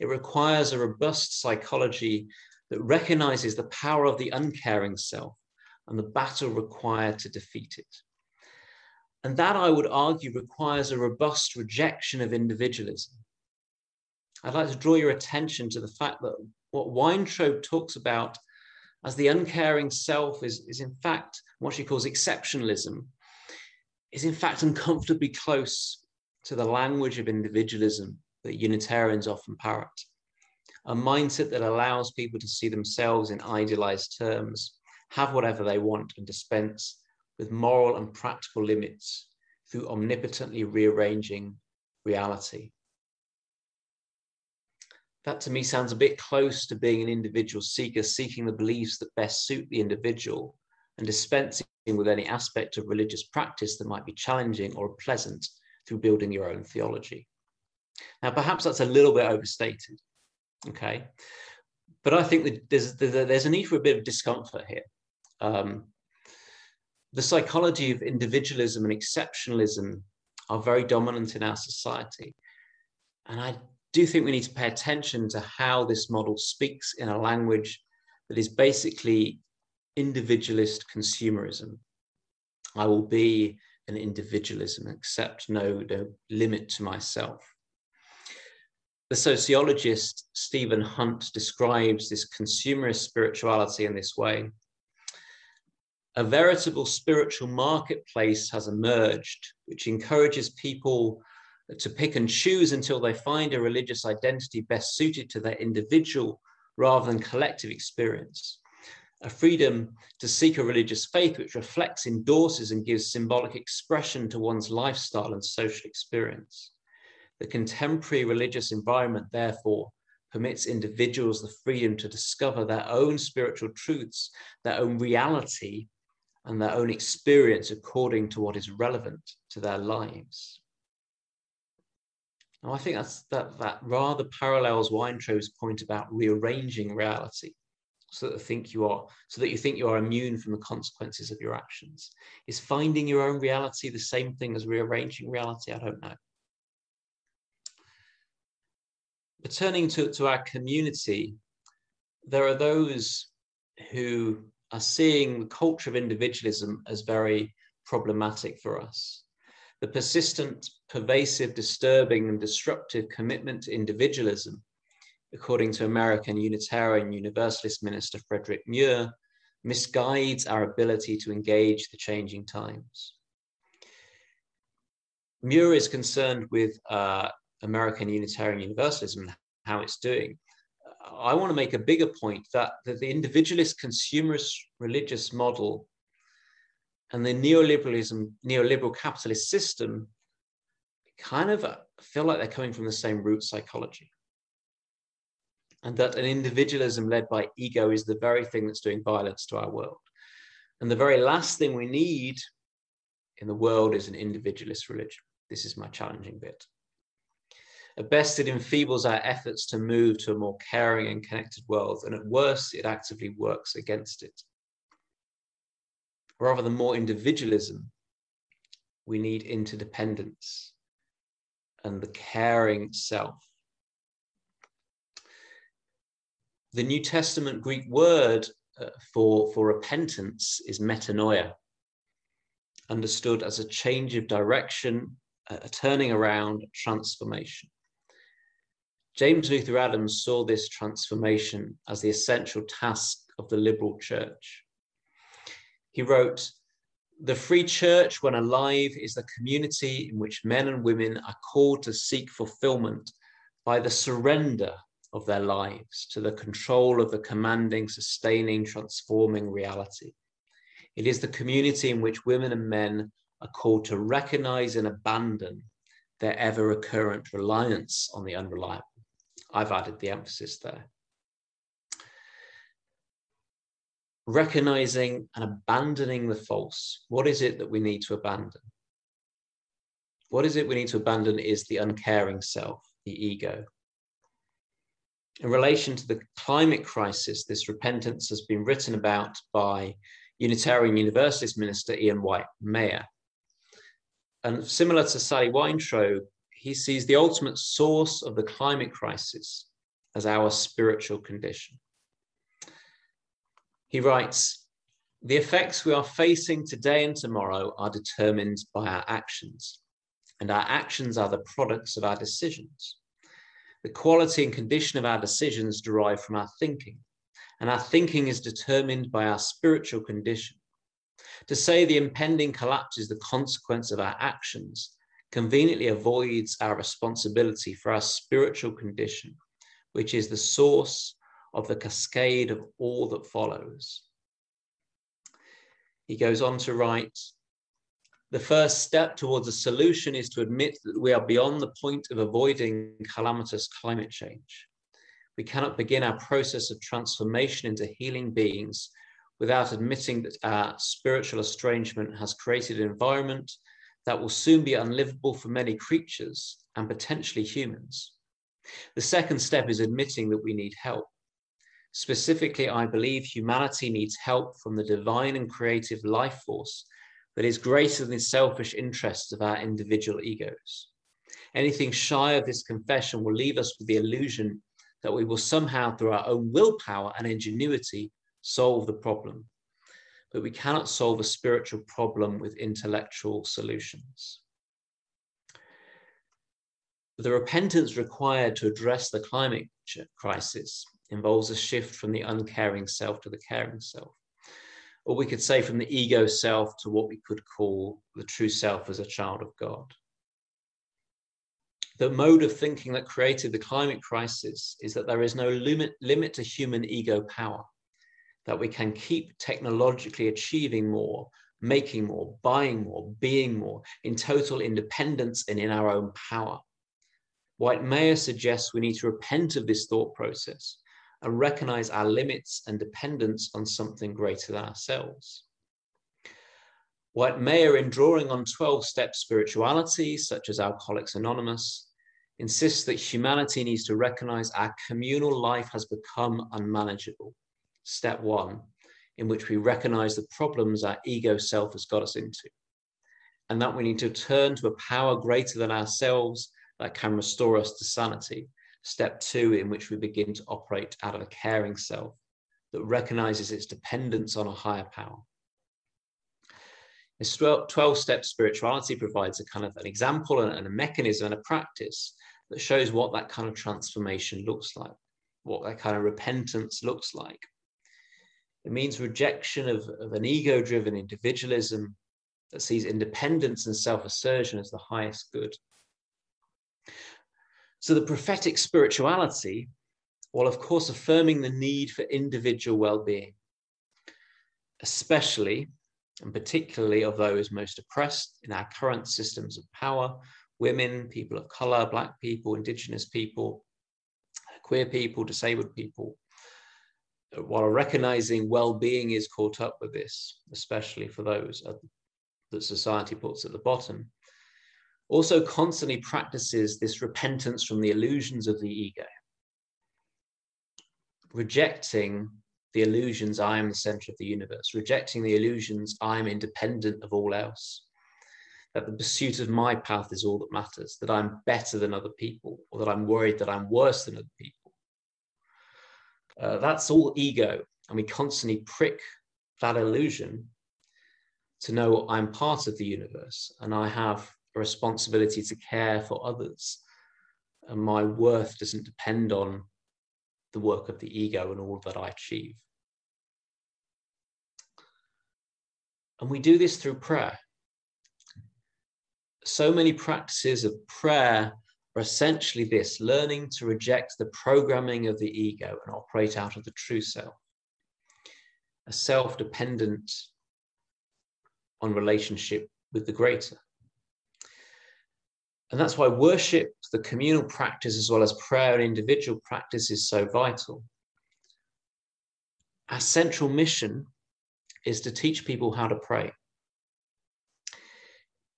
It requires a robust psychology that recognizes the power of the uncaring self and the battle required to defeat it. And that, I would argue, requires a robust rejection of individualism. I'd like to draw your attention to the fact that what Weintrobe talks about as the uncaring self is, is in fact what she calls exceptionalism, is in fact uncomfortably close to the language of individualism that Unitarians often parrot. A mindset that allows people to see themselves in idealized terms, have whatever they want, and dispense with moral and practical limits through omnipotently rearranging reality. That to me sounds a bit close to being an individual seeker, seeking the beliefs that best suit the individual and dispensing with any aspect of religious practice that might be challenging or pleasant through building your own theology. Now, perhaps that's a little bit overstated, okay? But I think that there's, there's a need for a bit of discomfort here. Um, the psychology of individualism and exceptionalism are very dominant in our society. And I do think we need to pay attention to how this model speaks in a language that is basically individualist consumerism. I will be an individualism, accept no, no limit to myself. The sociologist Stephen Hunt describes this consumerist spirituality in this way. A veritable spiritual marketplace has emerged, which encourages people to pick and choose until they find a religious identity best suited to their individual rather than collective experience a freedom to seek a religious faith which reflects, endorses, and gives symbolic expression to one's lifestyle and social experience. The contemporary religious environment, therefore, permits individuals the freedom to discover their own spiritual truths, their own reality, and their own experience according to what is relevant to their lives. Now, I think that's, that, that rather parallels Weintrobe's point about rearranging reality so that think you are so that you think you are immune from the consequences of your actions. Is finding your own reality the same thing as rearranging reality? I don't know. But turning to, to our community there are those who are seeing the culture of individualism as very problematic for us the persistent pervasive disturbing and disruptive commitment to individualism according to American Unitarian Universalist minister Frederick Muir, misguides our ability to engage the changing times. Muir is concerned with uh, American Unitarian Universalism and how it's doing, I want to make a bigger point that, that the individualist consumerist religious model and the neoliberalism, neoliberal capitalist system kind of uh, feel like they're coming from the same root psychology. And that an individualism led by ego is the very thing that's doing violence to our world. And the very last thing we need in the world is an individualist religion. This is my challenging bit. At best, it enfeebles our efforts to move to a more caring and connected world, and at worst, it actively works against it. Rather than more individualism, we need interdependence and the caring self. The New Testament Greek word uh, for, for repentance is metanoia, understood as a change of direction, a turning around, transformation. James Luther Adams saw this transformation as the essential task of the liberal church. He wrote, The free church, when alive, is the community in which men and women are called to seek fulfillment by the surrender of their lives to the control of the commanding, sustaining, transforming reality. It is the community in which women and men are called to recognize and abandon their ever recurrent reliance on the unreliable. I've added the emphasis there. Recognizing and abandoning the false. What is it that we need to abandon? What is it we need to abandon is the uncaring self, the ego. In relation to the climate crisis, this repentance has been written about by Unitarian Universalist minister Ian White Maher. And similar to Sally Weintrobe, he sees the ultimate source of the climate crisis as our spiritual condition. He writes, the effects we are facing today and tomorrow are determined by our actions, and our actions are the products of our decisions. The quality and condition of our decisions derive from our thinking, and our thinking is determined by our spiritual condition. To say the impending collapse is the consequence of our actions conveniently avoids our responsibility for our spiritual condition, which is the source of the cascade of all that follows. He goes on to write The first step towards a solution is to admit that we are beyond the point of avoiding calamitous climate change. We cannot begin our process of transformation into healing beings without admitting that our spiritual estrangement has created an environment that will soon be unlivable for many creatures and potentially humans. The second step is admitting that we need help. Specifically, I believe humanity needs help from the divine and creative life force that is greater than the selfish interests of our individual egos. Anything shy of this confession will leave us with the illusion that we will somehow, through our own willpower and ingenuity, solve the problem but we cannot solve a spiritual problem with intellectual solutions. The repentance required to address the climate crisis involves a shift from the uncaring self to the caring self. Or we could say from the ego self to what we could call the true self as a child of God. The mode of thinking that created the climate crisis is that there is no limit, limit to human ego power that we can keep technologically achieving more, making more, buying more, being more in total independence and in our own power. White Maher suggests we need to repent of this thought process and recognize our limits and dependence on something greater than ourselves. White Maher, in drawing on 12 step spirituality, such as Alcoholics Anonymous, insists that humanity needs to recognize our communal life has become unmanageable step one, in which we recognize the problems our ego self has got us into. And that we need to turn to a power greater than ourselves that can restore us to sanity. Step two, in which we begin to operate out of a caring self that recognizes its dependence on a higher power. This 12 step spirituality provides a kind of an example and a mechanism and a practice that shows what that kind of transformation looks like, what that kind of repentance looks like. It means rejection of, of an ego driven individualism that sees independence and self assertion as the highest good. So the prophetic spirituality, while of course affirming the need for individual well-being, especially and particularly of those most oppressed in our current systems of power, women, people of color, black people, indigenous people, queer people, disabled people, while recognizing well-being is caught up with this, especially for those uh, that society puts at the bottom, also constantly practices this repentance from the illusions of the ego, rejecting the illusions I am the center of the universe, rejecting the illusions I'm independent of all else, that the pursuit of my path is all that matters, that I'm better than other people, or that I'm worried that I'm worse than other people. Uh, that's all ego. And we constantly prick that illusion to know I'm part of the universe and I have a responsibility to care for others. And my worth doesn't depend on the work of the ego and all that I achieve. And we do this through prayer. So many practices of prayer are essentially this learning to reject the programming of the ego and operate out of the true self, a self dependent on relationship with the greater. And that's why worship, the communal practice, as well as prayer and individual practice, is so vital. Our central mission is to teach people how to pray.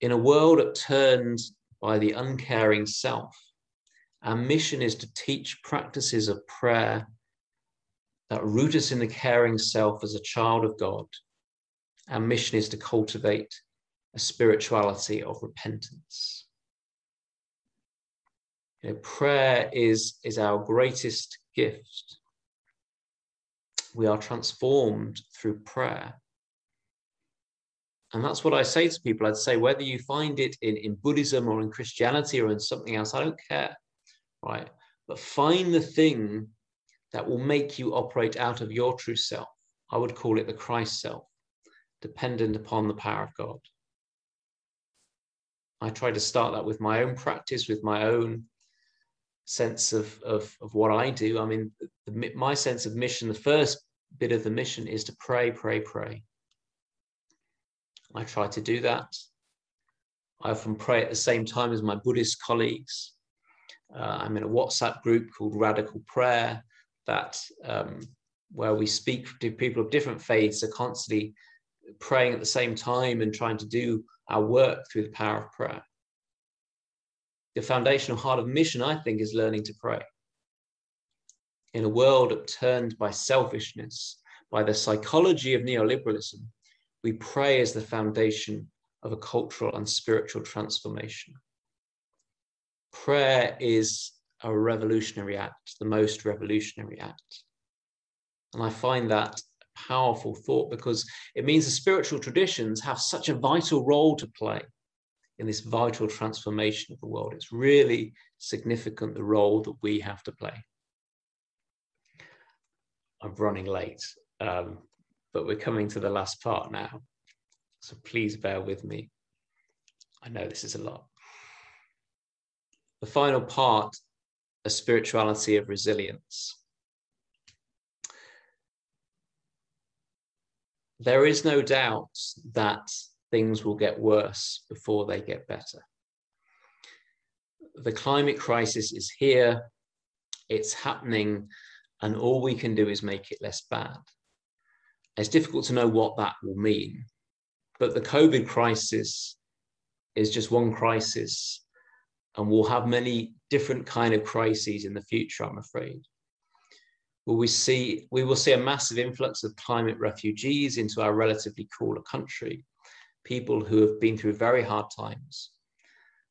In a world upturned by the uncaring self. Our mission is to teach practices of prayer that root us in the caring self as a child of God. Our mission is to cultivate a spirituality of repentance. You know, prayer is, is our greatest gift. We are transformed through prayer. And that's what I say to people. I'd say whether you find it in, in Buddhism or in Christianity or in something else, I don't care, right? But find the thing that will make you operate out of your true self. I would call it the Christ self, dependent upon the power of God. I try to start that with my own practice, with my own sense of, of, of what I do. I mean, the, my sense of mission, the first bit of the mission is to pray, pray, pray. I try to do that. I often pray at the same time as my Buddhist colleagues. Uh, I'm in a WhatsApp group called Radical Prayer that um, where we speak to people of different faiths are constantly praying at the same time and trying to do our work through the power of prayer. The foundational heart of mission, I think, is learning to pray. In a world upturned by selfishness, by the psychology of neoliberalism, we pray as the foundation of a cultural and spiritual transformation. Prayer is a revolutionary act, the most revolutionary act. And I find that a powerful thought because it means the spiritual traditions have such a vital role to play in this vital transformation of the world. It's really significant the role that we have to play. I'm running late. Um, but we're coming to the last part now. So please bear with me. I know this is a lot. The final part, a spirituality of resilience. There is no doubt that things will get worse before they get better. The climate crisis is here, it's happening, and all we can do is make it less bad. It's difficult to know what that will mean. But the COVID crisis is just one crisis, and we'll have many different kind of crises in the future, I'm afraid. Will we see we will see a massive influx of climate refugees into our relatively cooler country, people who have been through very hard times.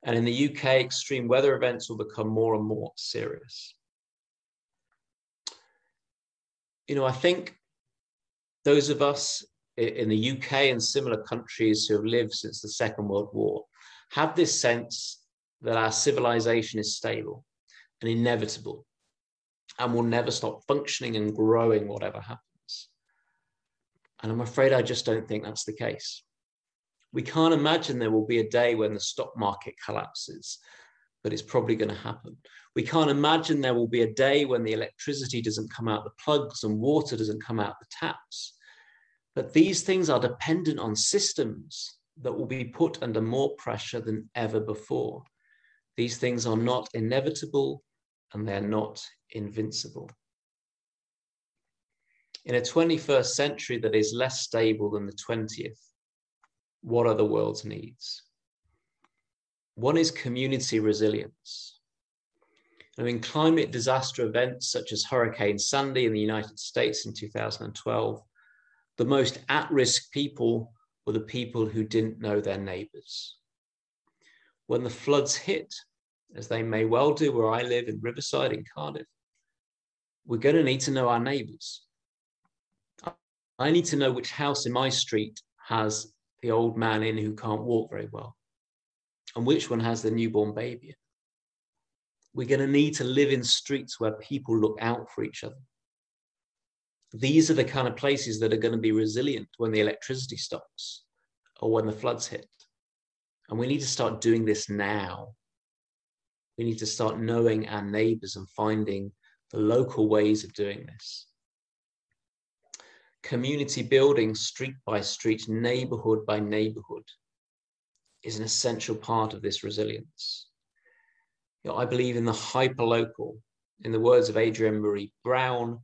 And in the UK, extreme weather events will become more and more serious. You know, I think those of us in the UK and similar countries who have lived since the Second World War have this sense that our civilization is stable and inevitable and will never stop functioning and growing, whatever happens. And I'm afraid I just don't think that's the case. We can't imagine there will be a day when the stock market collapses but it's probably going to happen. We can't imagine there will be a day when the electricity doesn't come out the plugs and water doesn't come out the taps. But these things are dependent on systems that will be put under more pressure than ever before. These things are not inevitable and they're not invincible. In a 21st century that is less stable than the 20th, what are the world's needs? One is community resilience. I mean, climate disaster events such as Hurricane Sandy in the United States in 2012, the most at risk people were the people who didn't know their neighbors. When the floods hit, as they may well do where I live in Riverside in Cardiff, we're going to need to know our neighbors. I need to know which house in my street has the old man in who can't walk very well and which one has the newborn baby. We're going to need to live in streets where people look out for each other. These are the kind of places that are going to be resilient when the electricity stops or when the floods hit. And we need to start doing this now. We need to start knowing our neighbors and finding the local ways of doing this. Community building, street by street, neighborhood by neighborhood, is an essential part of this resilience. You know, I believe in the hyperlocal, in the words of Adrienne Maree Brown,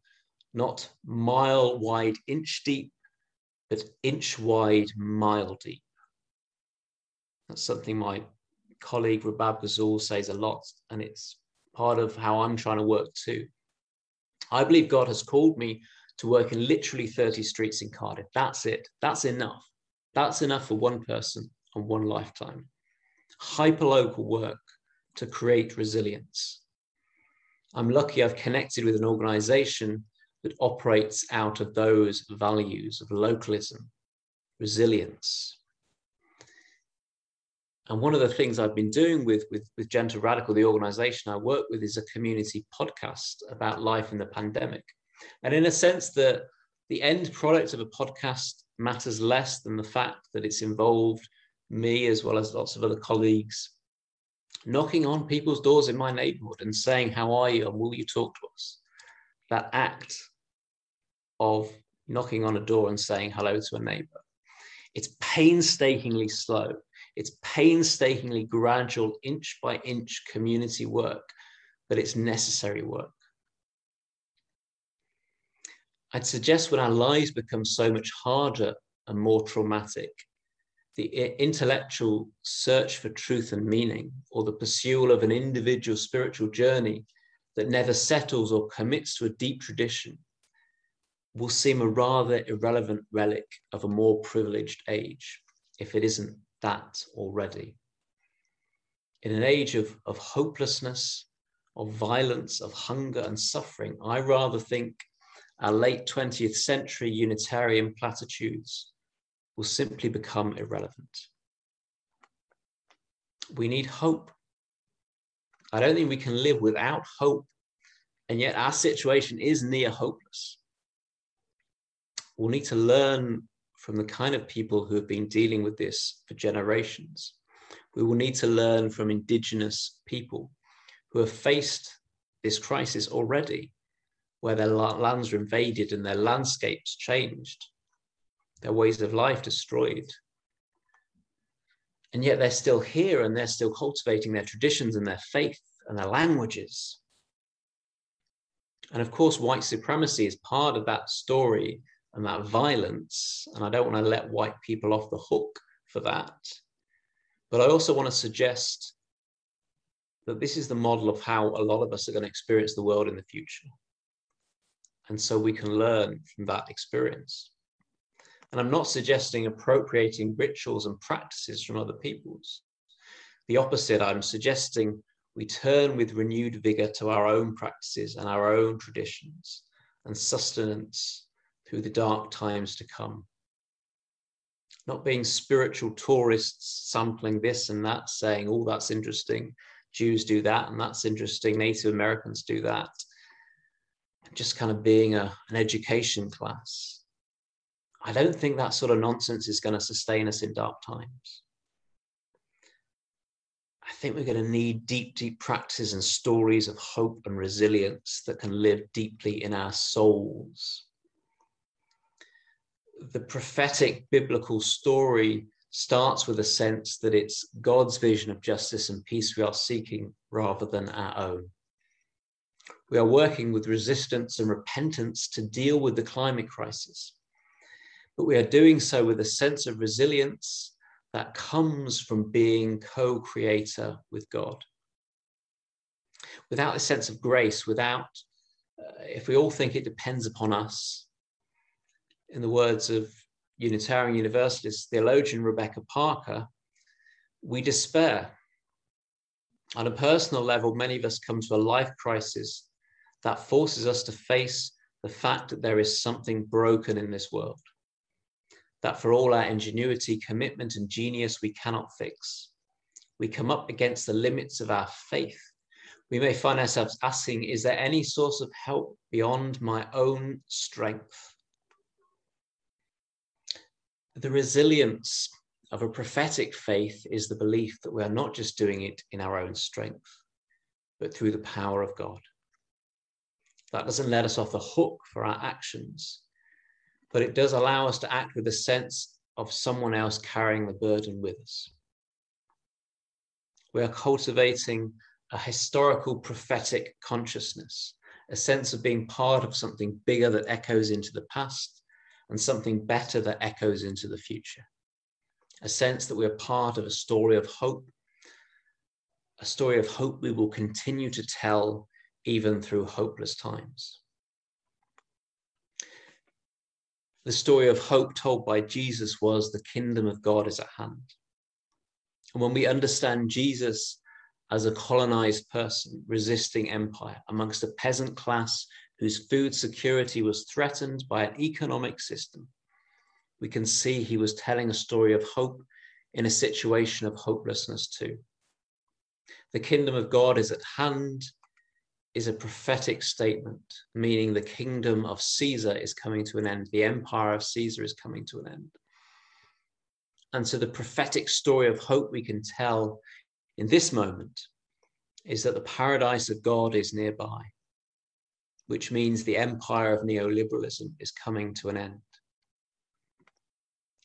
not mile wide, inch deep, but inch wide, mile deep. That's something my colleague Rabab Ghazal says a lot, and it's part of how I'm trying to work too. I believe God has called me to work in literally 30 streets in Cardiff. That's it. That's enough. That's enough for one person and one lifetime. Hyperlocal work to create resilience. I'm lucky I've connected with an organization that operates out of those values of localism, resilience. And one of the things I've been doing with, with, with Gentle Radical, the organization I work with, is a community podcast about life in the pandemic. And in a sense, the, the end product of a podcast matters less than the fact that it's involved me as well as lots of other colleagues knocking on people's doors in my neighborhood and saying, How are you? and will you talk to us? That act of knocking on a door and saying hello to a neighbor. It's painstakingly slow. It's painstakingly gradual, inch by inch community work, but it's necessary work. I'd suggest when our lives become so much harder and more traumatic, the intellectual search for truth and meaning, or the pursuit of an individual spiritual journey that never settles or commits to a deep tradition, will seem a rather irrelevant relic of a more privileged age, if it isn't that already. In an age of, of hopelessness, of violence, of hunger and suffering, I rather think our late 20th century Unitarian platitudes will simply become irrelevant. We need hope. I don't think we can live without hope. And yet our situation is near hopeless. We'll need to learn from the kind of people who have been dealing with this for generations. We will need to learn from indigenous people who have faced this crisis already, where their lands are invaded and their landscapes changed their ways of life destroyed. And yet they're still here and they're still cultivating their traditions and their faith and their languages. And of course, white supremacy is part of that story and that violence. And I don't want to let white people off the hook for that. But I also want to suggest that this is the model of how a lot of us are going to experience the world in the future. And so we can learn from that experience. And I'm not suggesting appropriating rituals and practices from other peoples. The opposite, I'm suggesting we turn with renewed vigor to our own practices and our own traditions and sustenance through the dark times to come. Not being spiritual tourists sampling this and that, saying, oh, that's interesting. Jews do that, and that's interesting. Native Americans do that. Just kind of being a, an education class I don't think that sort of nonsense is going to sustain us in dark times. I think we're going to need deep, deep practices and stories of hope and resilience that can live deeply in our souls. The prophetic biblical story starts with a sense that it's God's vision of justice and peace we are seeking rather than our own. We are working with resistance and repentance to deal with the climate crisis, but we are doing so with a sense of resilience that comes from being co creator with God. Without a sense of grace, without, uh, if we all think it depends upon us, in the words of Unitarian Universalist theologian Rebecca Parker, we despair. On a personal level, many of us come to a life crisis that forces us to face the fact that there is something broken in this world that for all our ingenuity, commitment, and genius, we cannot fix. We come up against the limits of our faith. We may find ourselves asking, is there any source of help beyond my own strength? The resilience of a prophetic faith is the belief that we are not just doing it in our own strength, but through the power of God. That doesn't let us off the hook for our actions, but it does allow us to act with a sense of someone else carrying the burden with us. We are cultivating a historical prophetic consciousness, a sense of being part of something bigger that echoes into the past and something better that echoes into the future. A sense that we're part of a story of hope, a story of hope we will continue to tell even through hopeless times. the story of hope told by Jesus was the kingdom of God is at hand. And when we understand Jesus as a colonized person resisting empire amongst a peasant class whose food security was threatened by an economic system, we can see he was telling a story of hope in a situation of hopelessness too. The kingdom of God is at hand is a prophetic statement, meaning the kingdom of Caesar is coming to an end, the empire of Caesar is coming to an end. And so the prophetic story of hope we can tell in this moment is that the paradise of God is nearby, which means the empire of neoliberalism is coming to an end.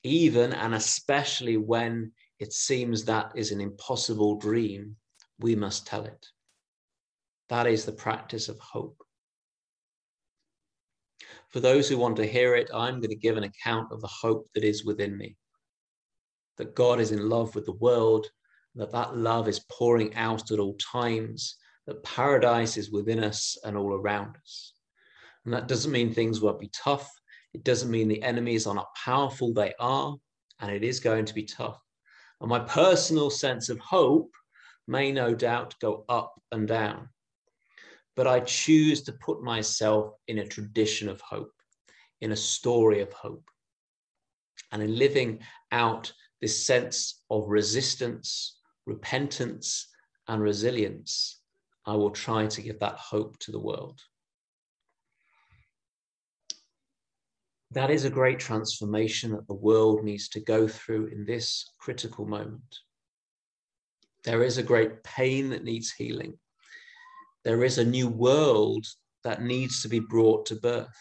Even and especially when it seems that is an impossible dream, we must tell it. That is the practice of hope. For those who want to hear it, I'm going to give an account of the hope that is within me. That God is in love with the world, that that love is pouring out at all times, that paradise is within us and all around us. And that doesn't mean things won't be tough. It doesn't mean the enemies are not powerful. They are, and it is going to be tough. And my personal sense of hope may no doubt go up and down but I choose to put myself in a tradition of hope, in a story of hope. And in living out this sense of resistance, repentance, and resilience, I will try to give that hope to the world. That is a great transformation that the world needs to go through in this critical moment. There is a great pain that needs healing there is a new world that needs to be brought to birth.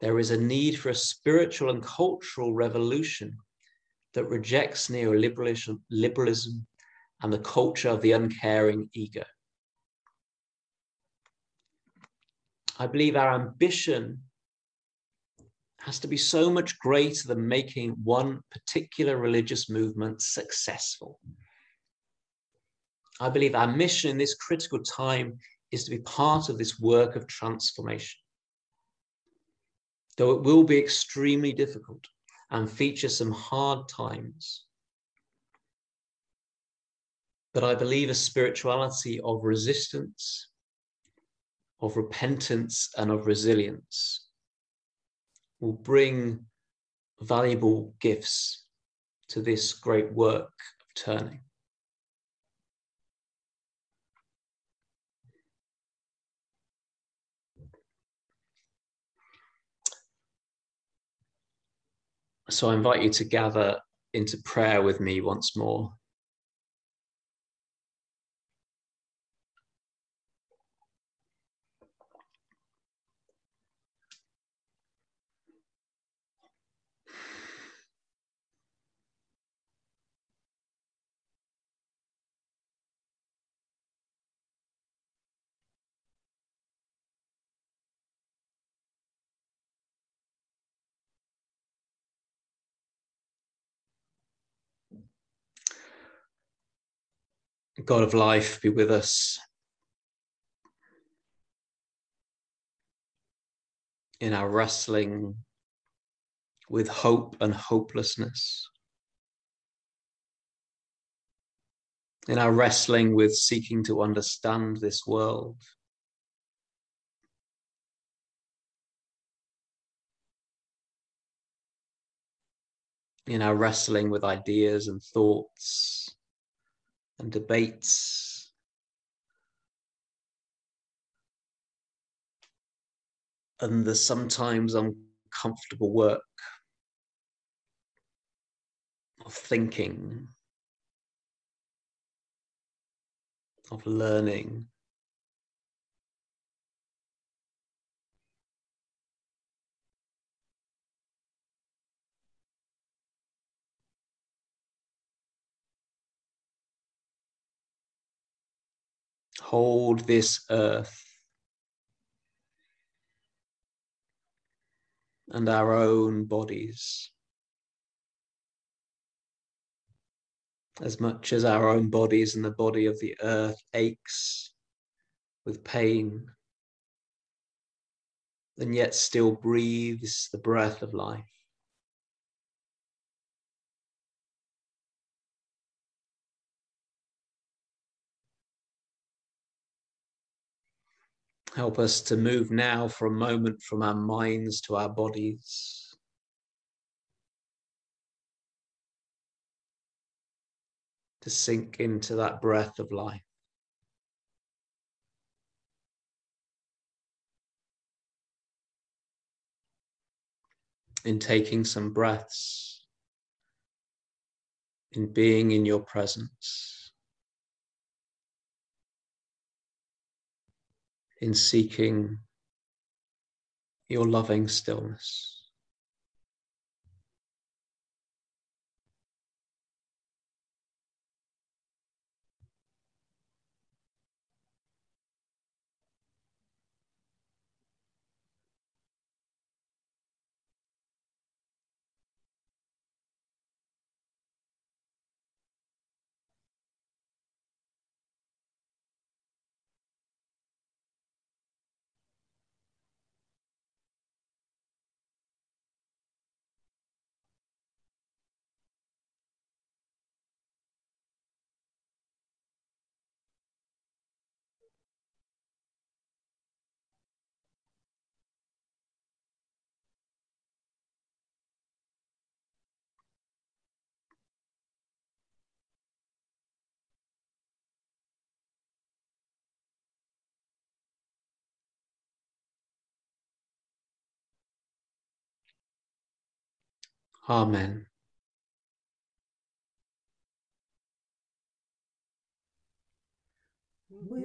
There is a need for a spiritual and cultural revolution that rejects neoliberalism liberalism, and the culture of the uncaring ego. I believe our ambition has to be so much greater than making one particular religious movement successful. I believe our mission in this critical time is to be part of this work of transformation. Though it will be extremely difficult and feature some hard times. But I believe a spirituality of resistance, of repentance, and of resilience will bring valuable gifts to this great work of turning. So I invite you to gather into prayer with me once more. God of life be with us. In our wrestling with hope and hopelessness, in our wrestling with seeking to understand this world. In our wrestling with ideas and thoughts and debates. And the sometimes uncomfortable work of thinking, of learning. Hold this earth and our own bodies. As much as our own bodies and the body of the earth aches with pain, and yet still breathes the breath of life. Help us to move now for a moment from our minds to our bodies. To sink into that breath of life. In taking some breaths, in being in your presence. In seeking your loving stillness. Amen. With